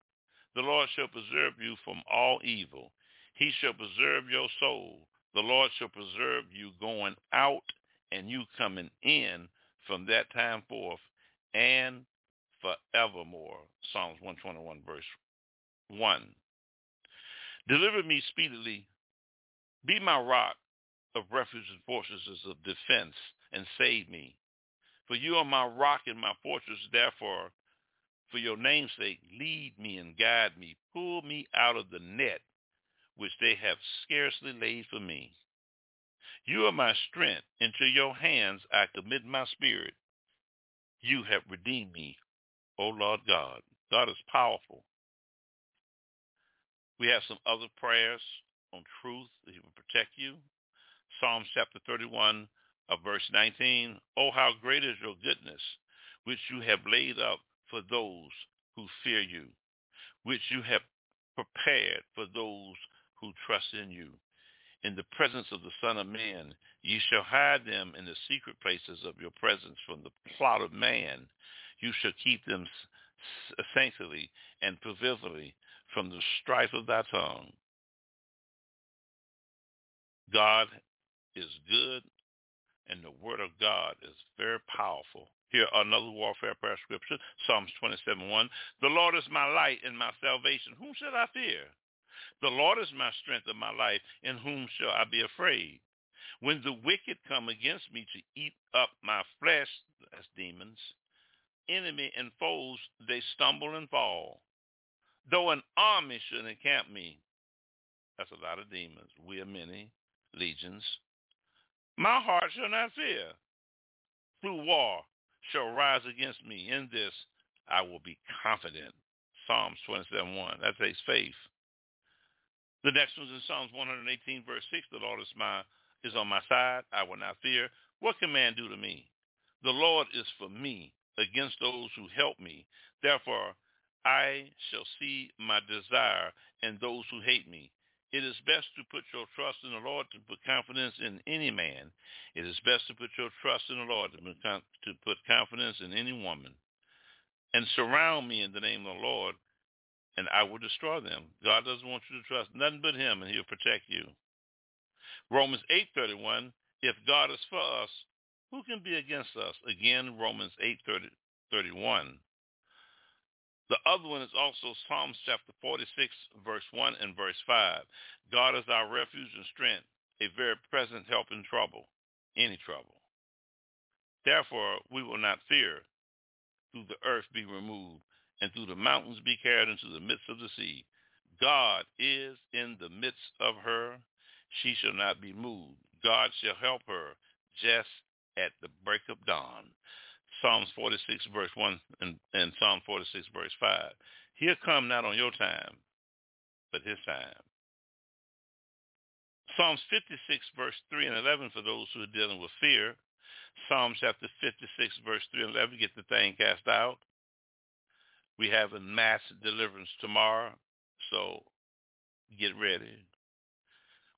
The Lord shall preserve you from all evil. He shall preserve your soul. The Lord shall preserve you going out and you coming in from that time forth and forevermore. Psalms 121 verse 1. Deliver me speedily. Be my rock of refuge and fortresses of defense and save me. For you are my rock and my fortress. Therefore, for your name's sake, lead me and guide me. Pull me out of the net which they have scarcely laid for me. You are my strength. Into your hands I commit my spirit. You have redeemed me O Lord God. God is powerful. We have some other prayers on truth. He will protect you. Psalms chapter 31 of verse 19. Oh, how great is your goodness, which you have laid up for those who fear you, which you have prepared for those who trust in you. In the presence of the Son of Man, ye shall hide them in the secret places of your presence from the plot of man. You shall keep them sanctily and privily from the strife of thy tongue. God is good, and the word of God is very powerful. Here another warfare prayer scripture, Psalms 27, 1. The Lord is my light and my salvation. Whom should I fear? The Lord is my strength of my life. In whom shall I be afraid? When the wicked come against me to eat up my flesh, as demons, enemy and foes, they stumble and fall. Though an army should encamp me, that's a lot of demons. We are many legions. My heart shall not fear. Through war shall rise against me. In this I will be confident. Psalms 27.1. That takes faith. The next one is in Psalms 118, verse 6. The Lord is, my, is on my side. I will not fear. What can man do to me? The Lord is for me against those who help me. Therefore, I shall see my desire and those who hate me. It is best to put your trust in the Lord to put confidence in any man. It is best to put your trust in the Lord to put confidence in any woman. And surround me in the name of the Lord, and I will destroy them. God doesn't want you to trust nothing but him, and he'll protect you. Romans 8.31, if God is for us, who can be against us? Again, Romans 8.31. The other one is also Psalms chapter 46, verse 1 and verse 5. God is our refuge and strength, a very present help in trouble, any trouble. Therefore, we will not fear, through the earth be removed, and through the mountains be carried into the midst of the sea. God is in the midst of her. She shall not be moved. God shall help her just at the break of dawn. Psalms 46 verse 1 and, and Psalm 46 verse 5. He'll come not on your time, but his time. Psalms 56 verse 3 and 11 for those who are dealing with fear. Psalms chapter 56 verse 3 and 11, get the thing cast out. We have a mass deliverance tomorrow, so get ready.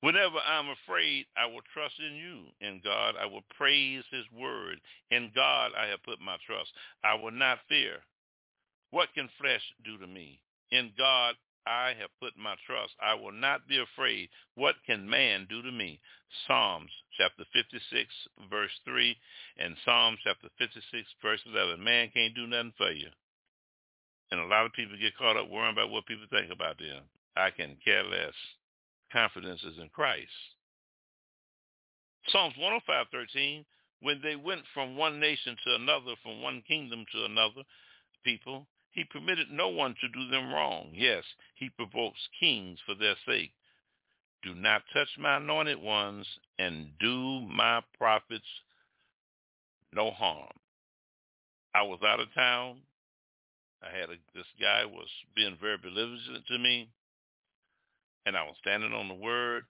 Whenever I'm afraid, I will trust in you. In God, I will praise his word. In God, I have put my trust. I will not fear. What can flesh do to me? In God, I have put my trust. I will not be afraid. What can man do to me? Psalms chapter 56, verse 3, and Psalms chapter 56, verse 11. Man can't do nothing for you. And a lot of people get caught up worrying about what people think about them. I can care less confidence is in Christ. Psalms 105:13, when they went from one nation to another, from one kingdom to another people, he permitted no one to do them wrong. Yes, he provokes kings for their sake. Do not touch my anointed ones and do my prophets no harm. I was out of town. I had a, this guy was being very belligerent to me and I was standing on the word,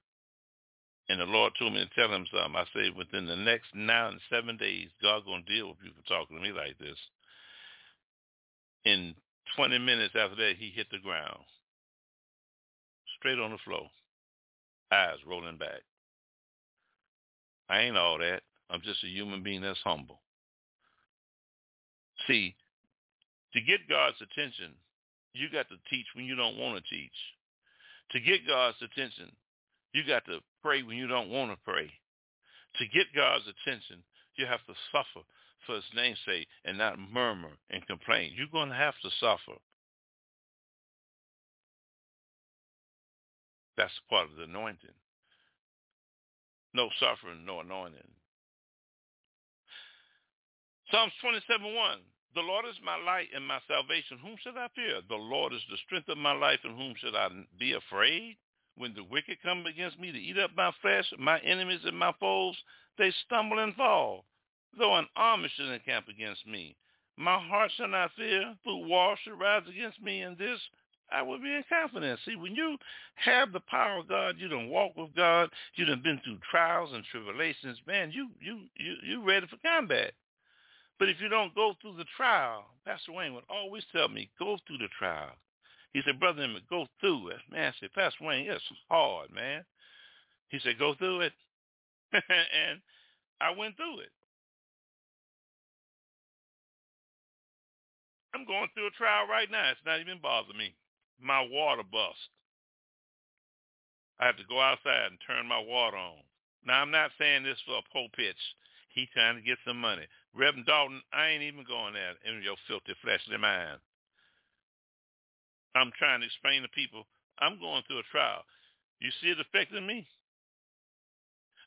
and the Lord told me to tell him something. I said, within the next nine and seven days, God's going to deal with people talking to me like this. In 20 minutes after that, he hit the ground, straight on the floor, eyes rolling back. I ain't all that. I'm just a human being that's humble. See, to get God's attention, you got to teach when you don't want to teach. To get God's attention, you got to pray when you don't want to pray. To get God's attention, you have to suffer for his name's sake and not murmur and complain. You're going to have to suffer. That's part of the anointing. No suffering, no anointing. Psalms 27, 1. The Lord is my light and my salvation. Whom should I fear? The Lord is the strength of my life, and whom should I be afraid? When the wicked come against me to eat up my flesh, my enemies and my foes, they stumble and fall. Though an army should encamp against me, My heart shall not fear. Through war should rise against me, and this I will be in confidence. See, when you have the power of God, you don't walk with God, you done been through trials and tribulations, man, you you you you ready for combat. But if you don't go through the trial, Pastor Wayne would always tell me, go through the trial. He said, Brother Emmett, go through it. Man, I said, Pastor Wayne, it's hard, man. He said, go through it. and I went through it. I'm going through a trial right now. It's not even bothering me. My water bust. I have to go outside and turn my water on. Now, I'm not saying this for a pulpit. pitch. He trying to get some money. Reverend Dalton, I ain't even going there in your filthy fleshly mind. I'm trying to explain to people, I'm going through a trial. You see it affecting me?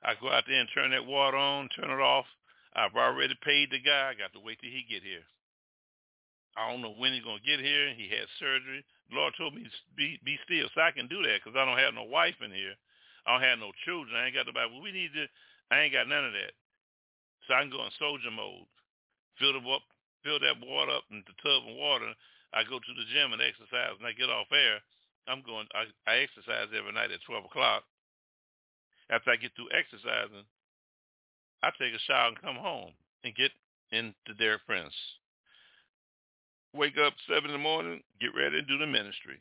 I go out there and turn that water on, turn it off. I've already paid the guy. I got to wait till he get here. I don't know when he's going to get here. He had surgery. The Lord told me to be, be still so I can do that because I don't have no wife in here. I don't have no children. I ain't got nobody. We need to, I ain't got none of that. So I can go in soldier mode. Fill the up, fill that water up in the tub of water. I go to the gym and exercise. When I get off air, I'm going, I, I exercise every night at 12 o'clock. After I get through exercising, I take a shower and come home and get into their friends wake up 7 in the morning, get ready and do the ministry.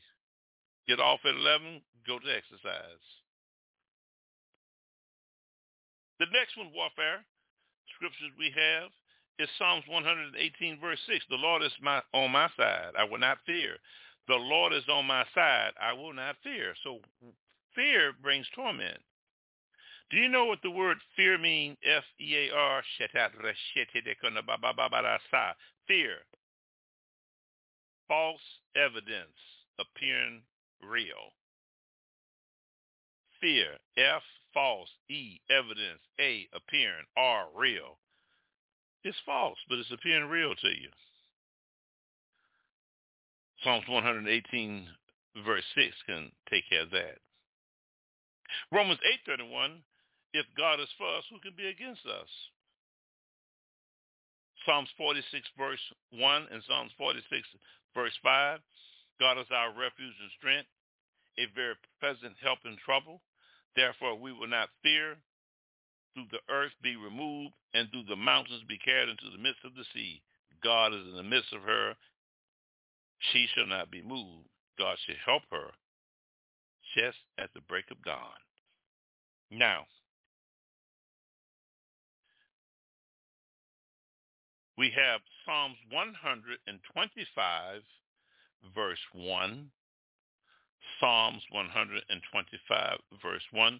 Get off at 11, go to exercise. The next one, warfare, scriptures we have is Psalms 118, verse 6. The Lord is my, on my side. I will not fear. The Lord is on my side. I will not fear. So fear brings torment. Do you know what the word fear means? F-E-A-R. Fear false evidence appearing real. Fear, F, false, E, evidence, A, appearing, R, real. It's false, but it's appearing real to you. Psalms 118, verse 6 can take care of that. Romans 8.31, if God is for us, who can be against us? Psalms 46, verse 1 and Psalms 46, Verse 5, God is our refuge and strength, a very present help in trouble. Therefore we will not fear, through the earth be removed, and through the mountains be carried into the midst of the sea. God is in the midst of her. She shall not be moved. God shall help her just at the break of dawn. Now, we have Psalms 125, verse 1. Psalms 125, verse 1.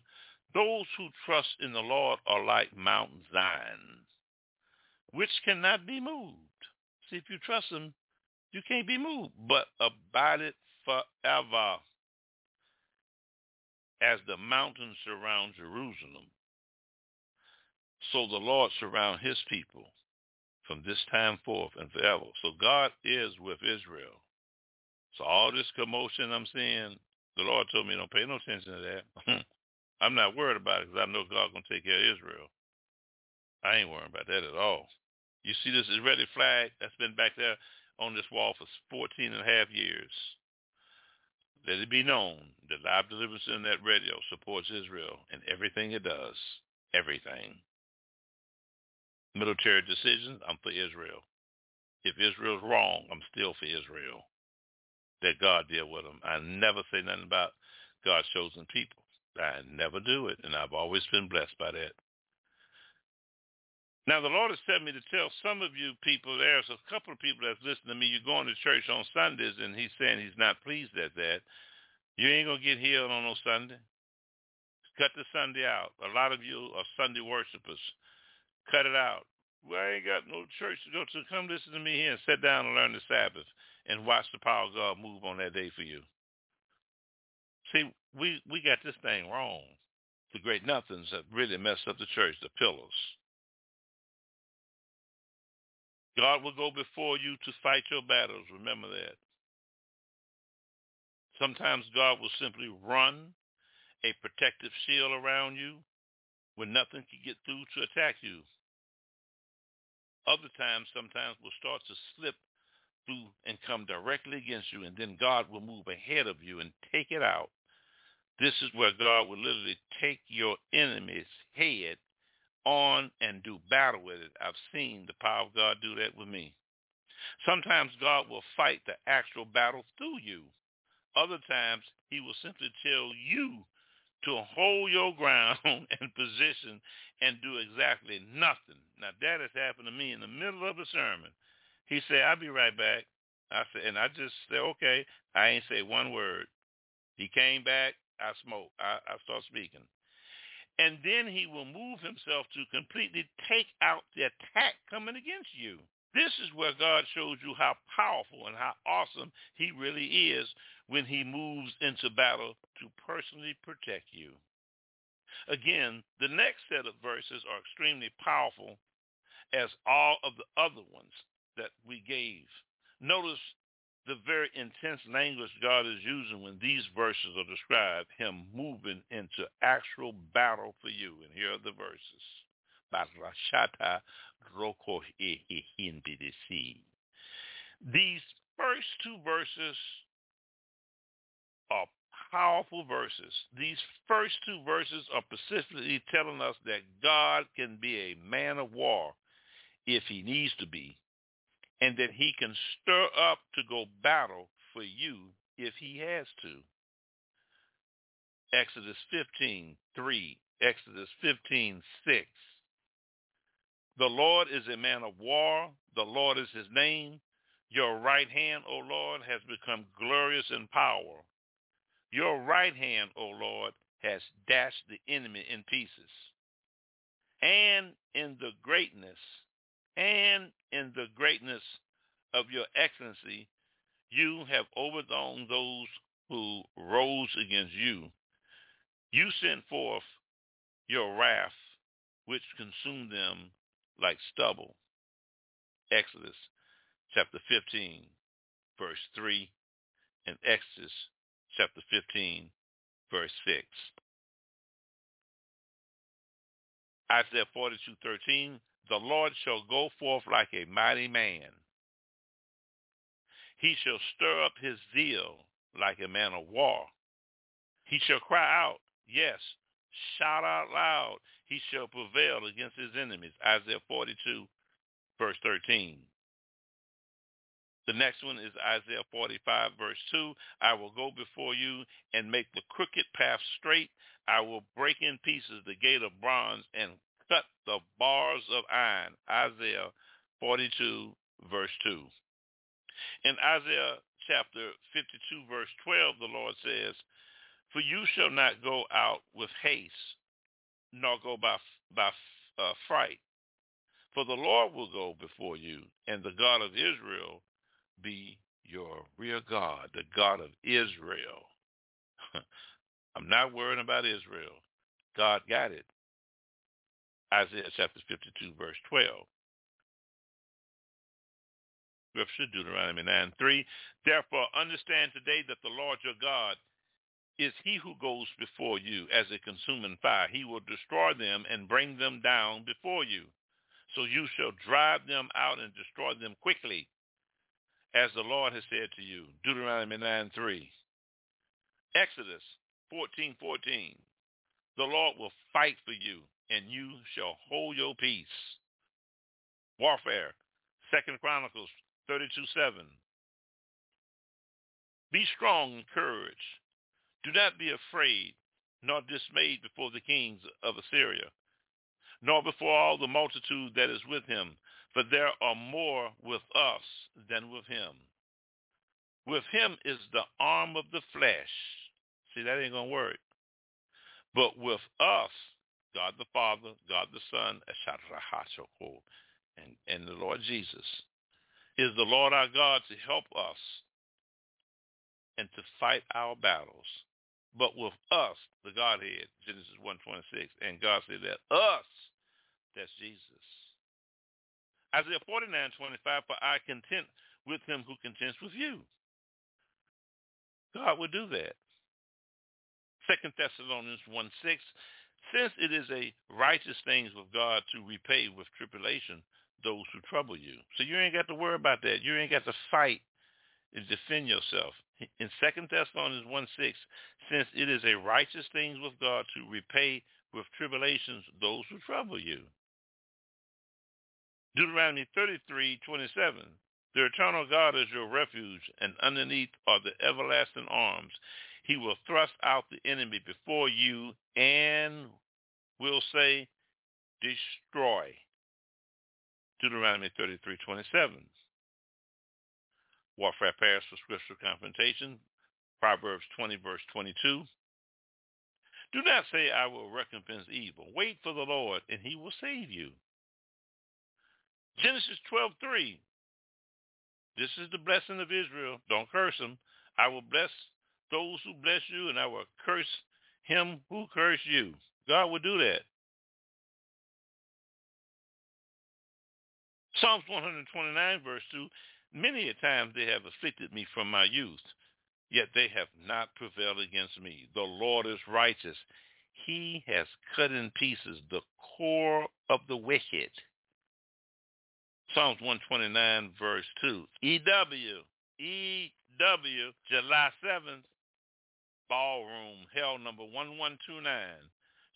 Those who trust in the Lord are like Mount Zion, which cannot be moved. See, if you trust him, you can't be moved, but abideth forever as the mountains surround Jerusalem. So the Lord surround his people from this time forth and forever. So God is with Israel. So all this commotion I'm seeing, the Lord told me don't pay no attention to that. I'm not worried about it because I know God's going to take care of Israel. I ain't worried about that at all. You see this Israeli flag that's been back there on this wall for 14 and a half years. Let it be known that Live Deliverance Internet Radio supports Israel in everything it does. Everything military decisions, I'm for Israel. If Israel's wrong, I'm still for Israel. That God deal with them. I never say nothing about God's chosen people. I never do it, and I've always been blessed by that. Now, the Lord has sent me to tell some of you people, there's a couple of people that's listening to me, you're going to church on Sundays, and he's saying he's not pleased at that. You ain't going to get healed on no Sunday. Cut the Sunday out. A lot of you are Sunday worshipers. Cut it out. Well, I ain't got no church to go to. Come listen to me here and sit down and learn the Sabbath and watch the power of God move on that day for you. See, we, we got this thing wrong. The great nothings have really messed up the church, the pillars. God will go before you to fight your battles. Remember that. Sometimes God will simply run a protective shield around you when nothing can get through to attack you. Other times, sometimes will start to slip through and come directly against you, and then God will move ahead of you and take it out. This is where God will literally take your enemy's head on and do battle with it. I've seen the power of God do that with me. Sometimes God will fight the actual battle through you. Other times he will simply tell you to hold your ground and position and do exactly nothing. Now that has happened to me in the middle of a sermon. He said, I'll be right back. I said, and I just said, okay. I ain't say one word. He came back. I smoked. I, I start speaking. And then he will move himself to completely take out the attack coming against you. This is where God shows you how powerful and how awesome he really is when he moves into battle to personally protect you. Again, the next set of verses are extremely powerful as all of the other ones that we gave. Notice the very intense language God is using when these verses are described, him moving into actual battle for you. And here are the verses. These first two verses are powerful verses. These first two verses are specifically telling us that God can be a man of war if he needs to be and that he can stir up to go battle for you if he has to. Exodus 15, 3, Exodus 15, 6. The Lord is a man of war. The Lord is his name. Your right hand, O Lord, has become glorious in power. Your right hand, O Lord, has dashed the enemy in pieces. And in the greatness and in the greatness of your excellency, you have overthrown those who rose against you. You sent forth your wrath, which consumed them like stubble. Exodus chapter 15, verse 3, and Exodus chapter 15, verse 6. Isaiah 42, 13, the Lord shall go forth like a mighty man. He shall stir up his zeal like a man of war. He shall cry out, yes, shout out loud. He shall prevail against his enemies. Isaiah 42, verse 13. The next one is Isaiah 45, verse 2. I will go before you and make the crooked path straight. I will break in pieces the gate of bronze and cut the bars of iron. Isaiah 42, verse 2. In Isaiah chapter 52, verse 12, the Lord says, For you shall not go out with haste, nor go by, by uh, fright. For the Lord will go before you, and the God of Israel be your rear God, the God of Israel. I'm not worrying about Israel. God got it. Isaiah chapter 52, verse 12. Scripture, Deuteronomy 9, 3. Therefore, understand today that the Lord your God is he who goes before you as a consuming fire. He will destroy them and bring them down before you. So you shall drive them out and destroy them quickly, as the Lord has said to you. Deuteronomy 9, 3. Exodus 14, 14. The Lord will fight for you and you shall hold your peace. Warfare, Second Chronicles 32:7. Be strong and courage. Do not be afraid, nor dismayed before the kings of Assyria, nor before all the multitude that is with him, for there are more with us than with him. With him is the arm of the flesh. See, that ain't going to work. But with us God the Father, God the Son, and, and the Lord Jesus is the Lord our God to help us and to fight our battles. But with us, the Godhead, Genesis 1.26, and God said that us, that's Jesus. Isaiah 49.25, for I content with him who contends with you. God will do that. Second Thessalonians 1.6, since it is a righteous thing with God to repay with tribulation those who trouble you. So you ain't got to worry about that. You ain't got to fight and defend yourself. In Second Thessalonians 1 6, since it is a righteous thing with God to repay with tribulations those who trouble you. Deuteronomy 33 27, the eternal God is your refuge, and underneath are the everlasting arms. He will thrust out the enemy before you and will say, destroy. Deuteronomy 33:27. Warfare prepares for scriptural confrontation. Proverbs 20 verse 22. Do not say I will recompense evil. Wait for the Lord and he will save you. Genesis 12:3. This is the blessing of Israel. Don't curse him. I will bless those who bless you and I will curse him who curse you. God will do that. Psalms 129 verse 2, many a time they have afflicted me from my youth, yet they have not prevailed against me. The Lord is righteous. He has cut in pieces the core of the wicked. Psalms 129 verse 2. EW, EW, July 7th, ballroom, hell number 1129.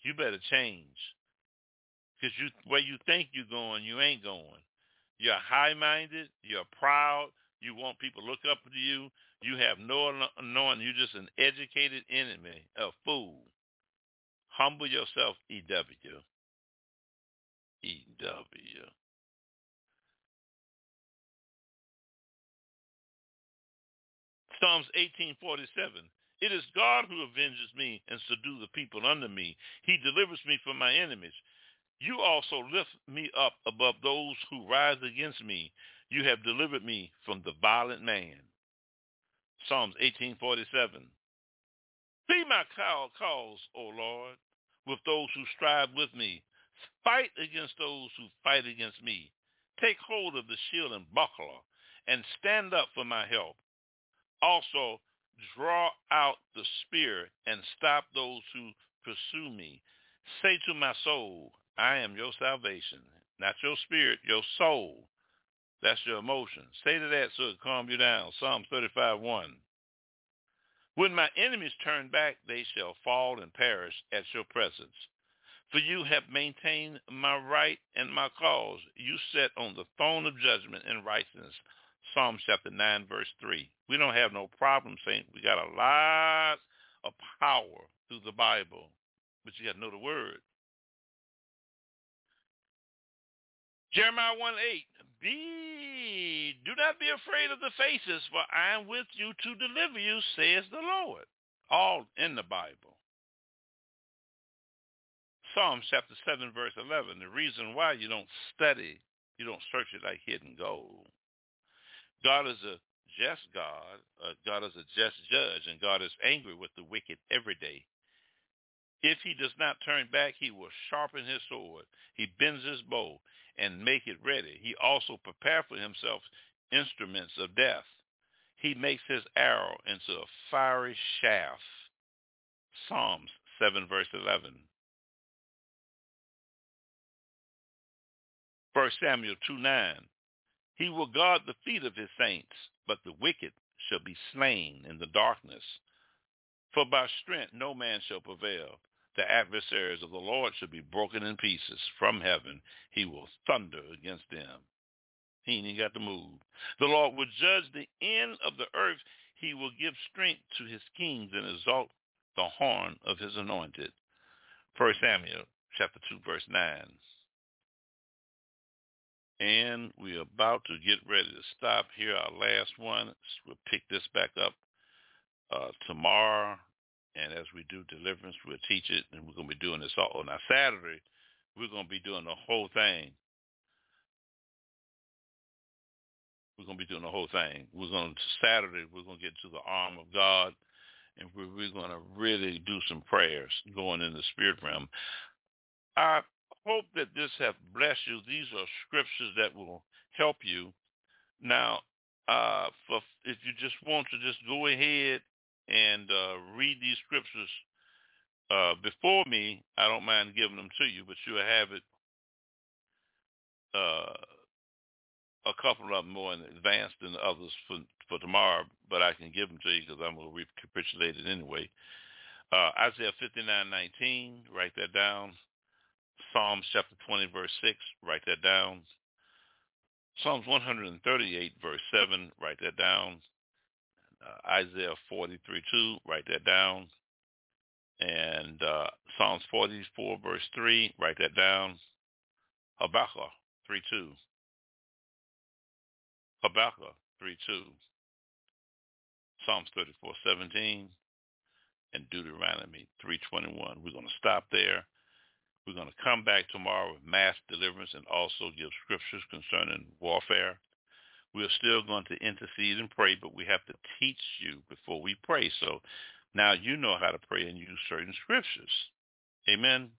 You better change. Because you, where you think you're going, you ain't going. You're high-minded. You're proud. You want people to look up to you. You have no knowing. You're just an educated enemy, a fool. Humble yourself, EW. EW. Psalms 1847. It is God who avenges me and subdue the people under me. He delivers me from my enemies. You also lift me up above those who rise against me. You have delivered me from the violent man. Psalms 1847. See my cause, O Lord, with those who strive with me. Fight against those who fight against me. Take hold of the shield and buckler, and stand up for my help. Also, draw out the spear and stop those who pursue me. Say to my soul, I am your salvation. Not your spirit, your soul. That's your emotion. Say to that so it calm you down. Psalm 35, 1. When my enemies turn back, they shall fall and perish at your presence. For you have maintained my right and my cause. You sat on the throne of judgment and righteousness. Psalm chapter 9, verse 3. We don't have no problem saying we got a lot of power through the Bible, but you got to know the word. Jeremiah 1 8, be, do not be afraid of the faces, for I am with you to deliver you, says the Lord. All in the Bible. Psalms chapter 7, verse 11, the reason why you don't study, you don't search it like hidden gold. God is a just God. Uh, God is a just judge, and God is angry with the wicked every day. If he does not turn back, he will sharpen his sword. He bends his bow and make it ready. He also prepare for himself instruments of death. He makes his arrow into a fiery shaft. Psalms 7 verse 11. 1 Samuel 2 9. He will guard the feet of his saints, but the wicked shall be slain in the darkness. For by strength no man shall prevail the adversaries of the Lord shall be broken in pieces. From heaven he will thunder against them. He ain't got to move. The Lord will judge the end of the earth. He will give strength to his kings and exalt the horn of his anointed. First Samuel chapter 2 verse 9. And we're about to get ready to stop here. Our last one. We'll pick this back up uh, tomorrow and as we do deliverance, we'll teach it, and we're going to be doing this all. on our Saturday, we're going to be doing the whole thing. We're going to be doing the whole thing. We're going to, Saturday, we're going to get to the arm of God, and we're, we're going to really do some prayers going in the spirit realm. I hope that this has blessed you. These are scriptures that will help you. Now, uh, for, if you just want to just go ahead and uh, read these scriptures uh, before me, I don't mind giving them to you, but you'll have it uh, a couple of them more in advance than the others for for tomorrow, but I can give them to you because I'm going to recapitulate it anyway. Uh, Isaiah 59:19, write that down. Psalms chapter 20 verse 6, write that down. Psalms 138 verse 7, write that down. Uh, Isaiah 43:2, write that down. And uh, Psalms 44 verse 3, write that down. Habakkuk 3, 2. Habakkuk 3, 2. Psalms 34:17 and Deuteronomy 3:21. We're going to stop there. We're going to come back tomorrow with mass deliverance and also give scriptures concerning warfare. We're still going to intercede and pray, but we have to teach you before we pray. So now you know how to pray and use certain scriptures. Amen.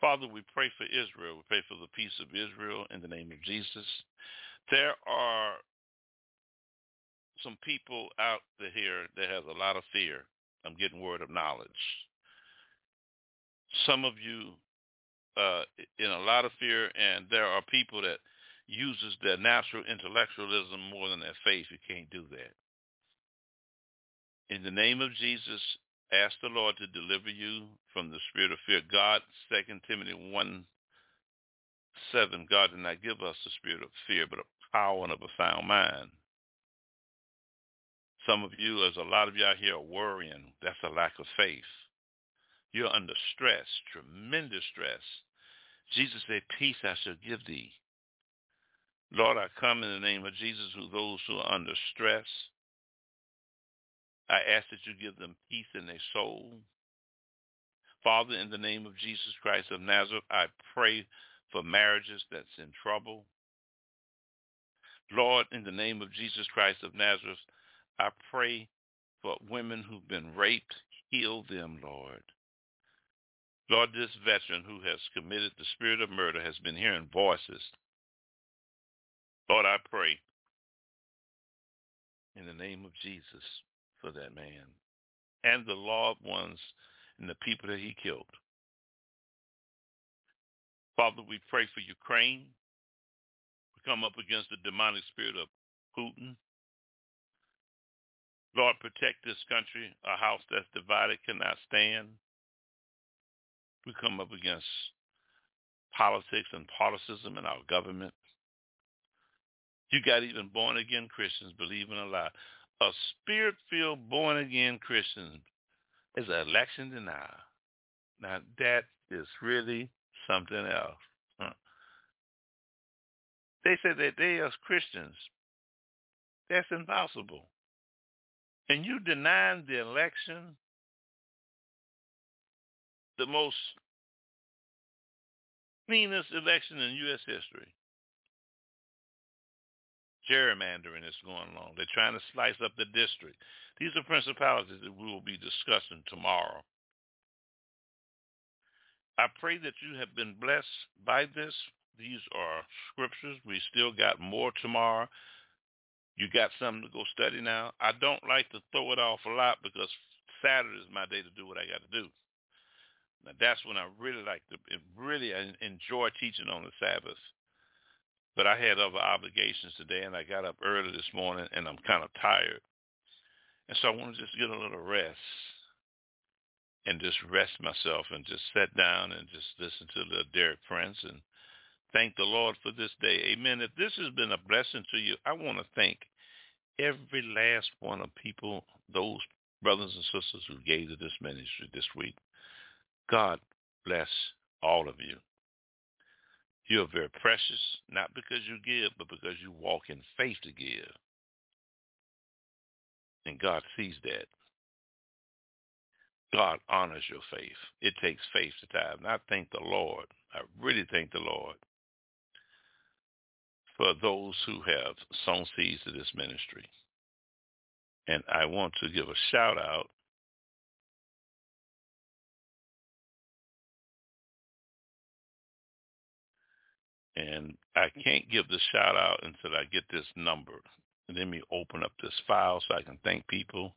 Father, we pray for Israel. We pray for the peace of Israel in the name of Jesus. There are some people out here that has a lot of fear. I'm getting word of knowledge. Some of you uh, in a lot of fear, and there are people that uses their natural intellectualism more than their faith. You can't do that. In the name of Jesus, ask the Lord to deliver you from the spirit of fear. God, 2 Timothy 1, 7, God did not give us the spirit of fear, but a power and of a sound mind. Some of you, as a lot of you out here are worrying, that's a lack of faith. You're under stress, tremendous stress. Jesus said, peace I shall give thee. Lord, I come in the name of Jesus who those who are under stress. I ask that you give them peace in their soul. Father, in the name of Jesus Christ of Nazareth, I pray for marriages that's in trouble. Lord, in the name of Jesus Christ of Nazareth, I pray for women who've been raped. Heal them, Lord. Lord, this veteran who has committed the spirit of murder has been hearing voices. Lord, I pray in the name of Jesus for that man and the loved ones and the people that he killed. Father, we pray for Ukraine. We come up against the demonic spirit of Putin. Lord, protect this country. A house that's divided cannot stand. We come up against politics and politicism in our government. You got even born-again Christians believing a lie. A spirit-filled born-again Christian is an election denier. Now, that is really something else. They say that they are Christians. That's impossible. And you denying the election the most cleanest election in U.S. history. Gerrymandering is going on. They're trying to slice up the district. These are principalities that we will be discussing tomorrow. I pray that you have been blessed by this. These are scriptures. We still got more tomorrow. You got something to go study now. I don't like to throw it off a lot because Saturday is my day to do what I got to do. Now that's when I really like to really enjoy teaching on the Sabbath. But I had other obligations today, and I got up early this morning, and I'm kind of tired, and so I want to just get a little rest and just rest myself and just sit down and just listen to the Derek Prince and thank the Lord for this day. Amen. If this has been a blessing to you, I want to thank every last one of people, those brothers and sisters who gave to this ministry this week. God bless all of you. You are very precious, not because you give, but because you walk in faith to give. And God sees that. God honors your faith. It takes faith to tithe. And I thank the Lord. I really thank the Lord for those who have sown seeds to this ministry. And I want to give a shout out And I can't give the shout out until I get this number. Let me open up this file so I can thank people.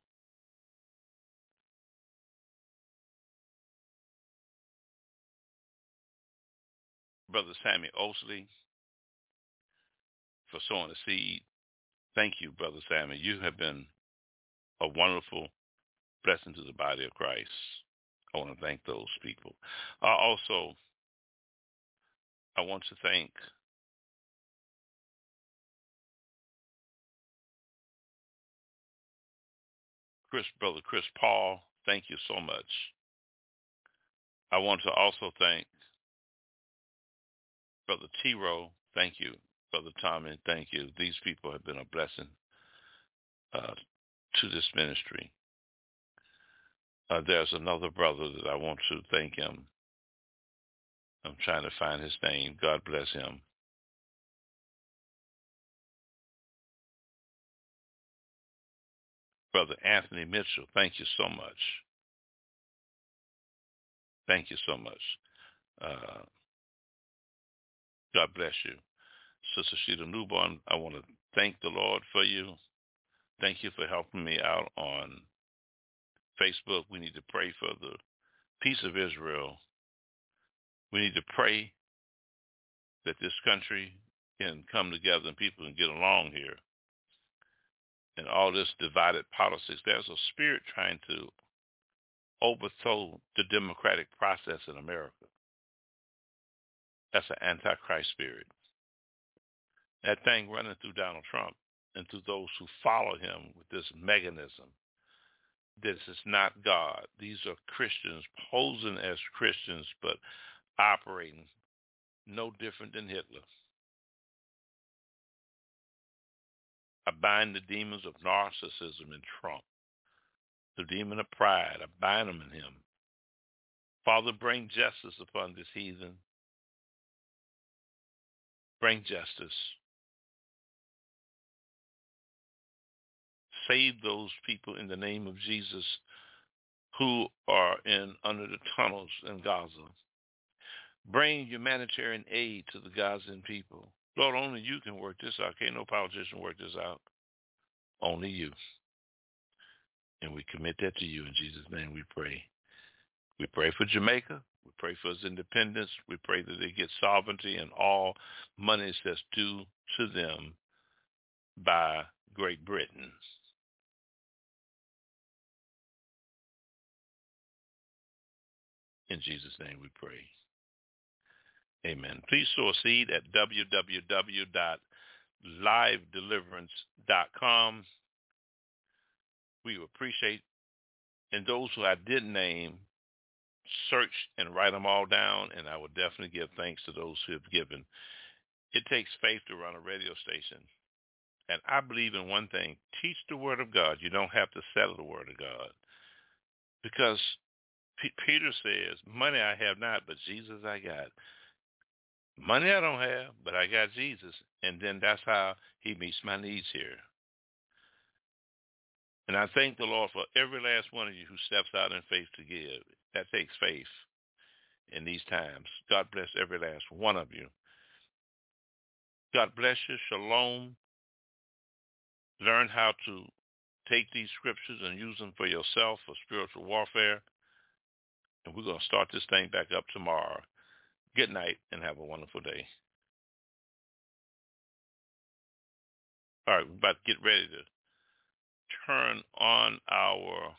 Brother Sammy Osley, for sowing a seed. Thank you, Brother Sammy. You have been a wonderful blessing to the body of Christ. I want to thank those people. Also, I want to thank Chris, Brother Chris Paul. Thank you so much. I want to also thank Brother T-Row. Thank you. Brother Tommy, thank you. These people have been a blessing uh, to this ministry. Uh, there's another brother that I want to thank him. I'm trying to find his name. God bless him. Brother Anthony Mitchell, thank you so much. Thank you so much. Uh, God bless you. Sister Sheila Newborn, I want to thank the Lord for you. Thank you for helping me out on Facebook. We need to pray for the peace of Israel. We need to pray that this country can come together and people can get along here. And all this divided politics, there's a spirit trying to overthrow the democratic process in America. That's an antichrist spirit. That thing running through Donald Trump and through those who follow him with this mechanism. This is not God. These are Christians posing as Christians but operating no different than Hitler. I bind the demons of narcissism in Trump, the demon of pride. I bind them in him. Father, bring justice upon this heathen. Bring justice. save those people in the name of Jesus who are in under the tunnels in Gaza. Bring humanitarian aid to the Gazan people. Lord, only you can work this out. Can't no politician work this out. Only you. And we commit that to you in Jesus' name we pray. We pray for Jamaica. We pray for its independence. We pray that they get sovereignty and all monies that's due to them by Great Britain. In Jesus' name we pray. Amen. Please sow a seed at www.livedeliverance.com. We appreciate, and those who I didn't name, search and write them all down, and I will definitely give thanks to those who have given. It takes faith to run a radio station. And I believe in one thing. Teach the Word of God. You don't have to sell the Word of God. Because P- Peter says, money I have not, but Jesus I got. Money I don't have, but I got Jesus. And then that's how he meets my needs here. And I thank the Lord for every last one of you who steps out in faith to give. That takes faith in these times. God bless every last one of you. God bless you. Shalom. Learn how to take these scriptures and use them for yourself for spiritual warfare. And we're going to start this thing back up tomorrow. Good night and have a wonderful day. All right, we're about to get ready to turn on our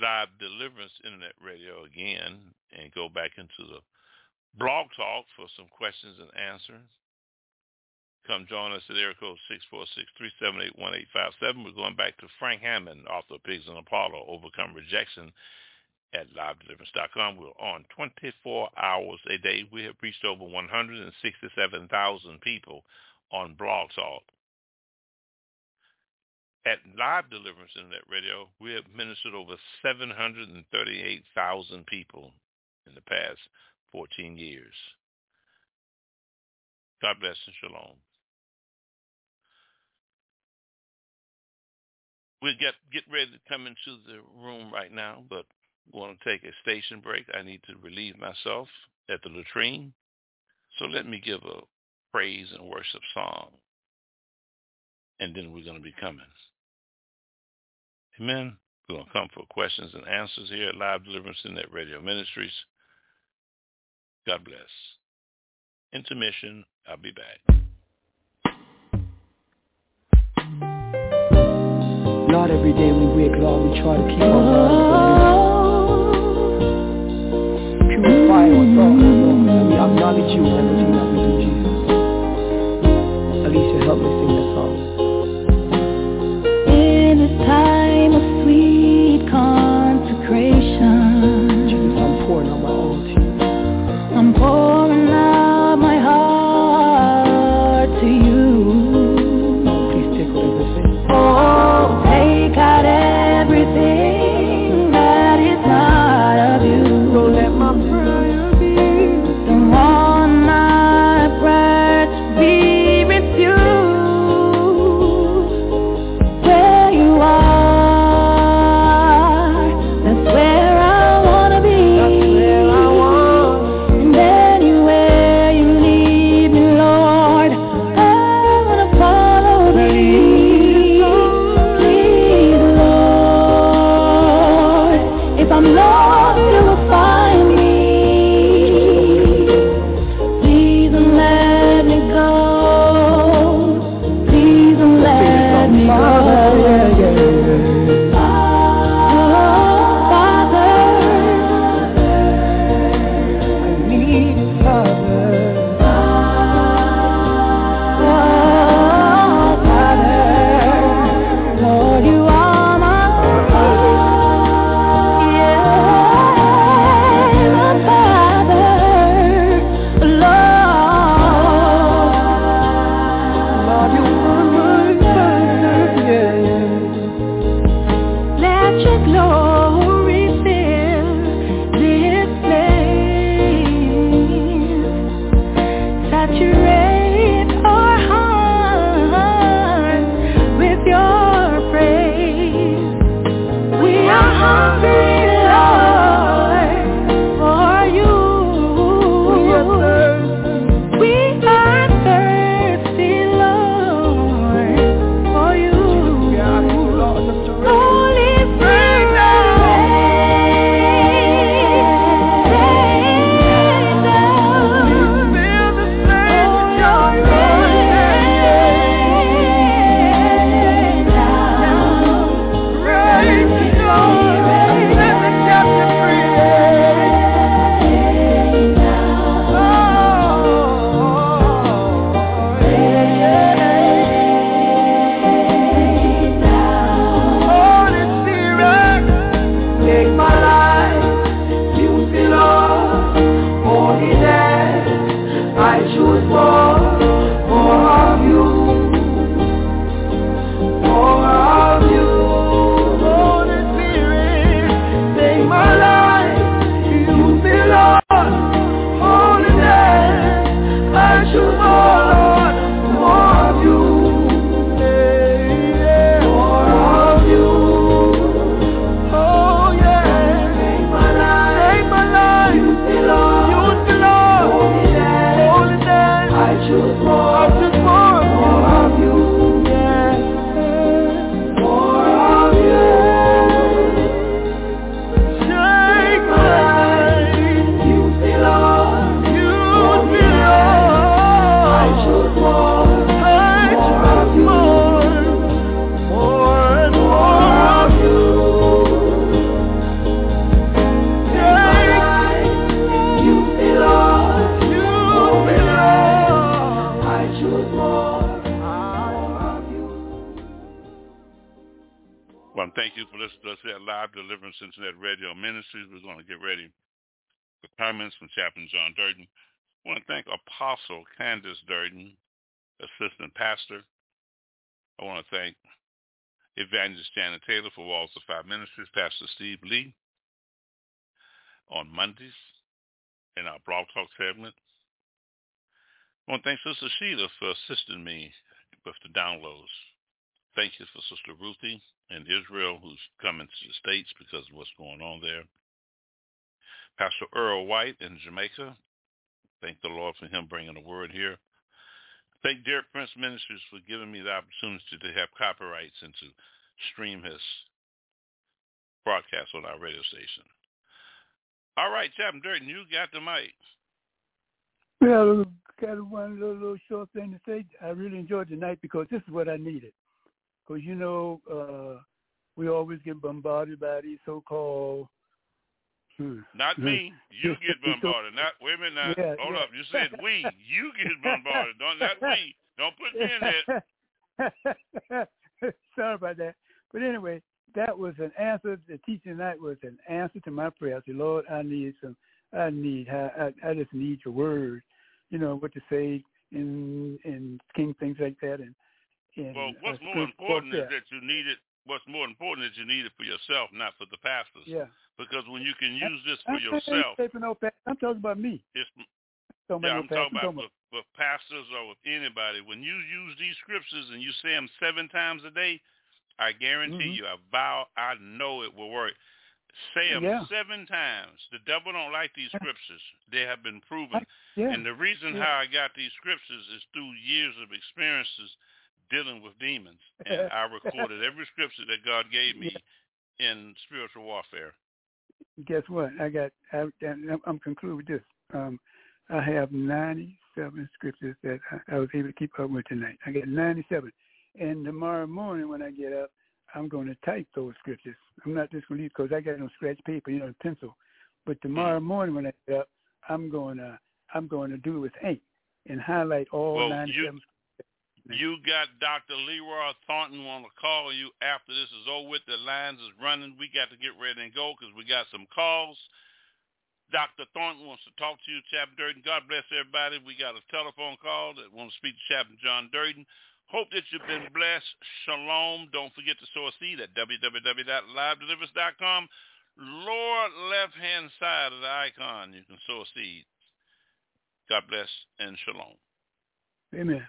live deliverance internet radio again and go back into the blog talk for some questions and answers. Come join us at area code 646-378-1857. We're going back to Frank Hammond, author of Pigs in the Parlor, Overcome Rejection at livedeliverance.com. We're on 24 hours a day. We have reached over 167,000 people on Blog Talk. At Live Deliverance Internet Radio, we have ministered over 738,000 people in the past 14 years. God bless and shalom. We'll get, get ready to come into the room right now, but going to take a station break. I need to relieve myself at the latrine. So let me give a praise and worship song. And then we're going to be coming. Amen. We're going to come for questions and answers here at Live Deliverance Internet Radio Ministries. God bless. Intermission. I'll be back. Lord, every day we wake, Lord, we try to keep our oh. acknowledge you in everything that we do, Jesus. Alicia, help me sing that song. Deeply on Mondays in our blog talk segment. I want to thank Sister Sheila for assisting me with the downloads. Thank you for Sister Ruthie and Israel who's coming to the States because of what's going on there. Pastor Earl White in Jamaica. Thank the Lord for him bringing the word here. Thank Derek Prince Ministries for giving me the opportunity to have copyrights and to stream his broadcast on our radio station. All right, Chaplain Durden, you got the mic. Well, got one little, little short thing to say. I really enjoyed tonight because this is what I needed. Because, you know, uh, we always get bombarded by these so-called Hmm. Not me. You get bombarded. Not women. Not, yeah, hold yeah. up. You said we. You get bombarded. Don't not we. Don't put me in it. Sorry about that. But anyway, that was an answer. The teaching that was an answer to my prayer. I said, Lord, I need some. I need. I, I just need your word. You know what to say in in King things like that. And, and well, what's uh, more important is that you need it. What's more important is you need it for yourself, not for the pastors. Yeah. Because when you can use this for yourself, I'm talking about me. It's, yeah, I'm talking about with, with pastors or with anybody. When you use these scriptures and you say them seven times a day, I guarantee mm-hmm. you, I vow, I know it will work. Say them yeah. seven times. The devil don't like these scriptures. They have been proven. Yeah. And the reason yeah. how I got these scriptures is through years of experiences dealing with demons. And I recorded every scripture that God gave me in spiritual warfare. Guess what? I got. I, I'm concluding with this. Um, I have 97 scriptures that I, I was able to keep up with tonight. I got 97. And tomorrow morning when I get up, I'm going to type those scriptures. I'm not just going to leave because I got on scratch paper, you know, pencil. But tomorrow mm-hmm. morning when I get up, I'm going to I'm going to do it with ink and highlight all well, 97. You, you got Dr. Leroy Thornton want to call you after this is over with. The lines is running. We got to get ready and go because we got some calls. Dr. Thornton wants to talk to you, Chaplain Durden. God bless everybody. We got a telephone call that wants to speak to Chaplain John Durden. Hope that you've been blessed. Shalom. Don't forget to sow a seed at www.livedeliverance.com. Lower left-hand side of the icon, you can sow a seed. God bless and shalom. Amen.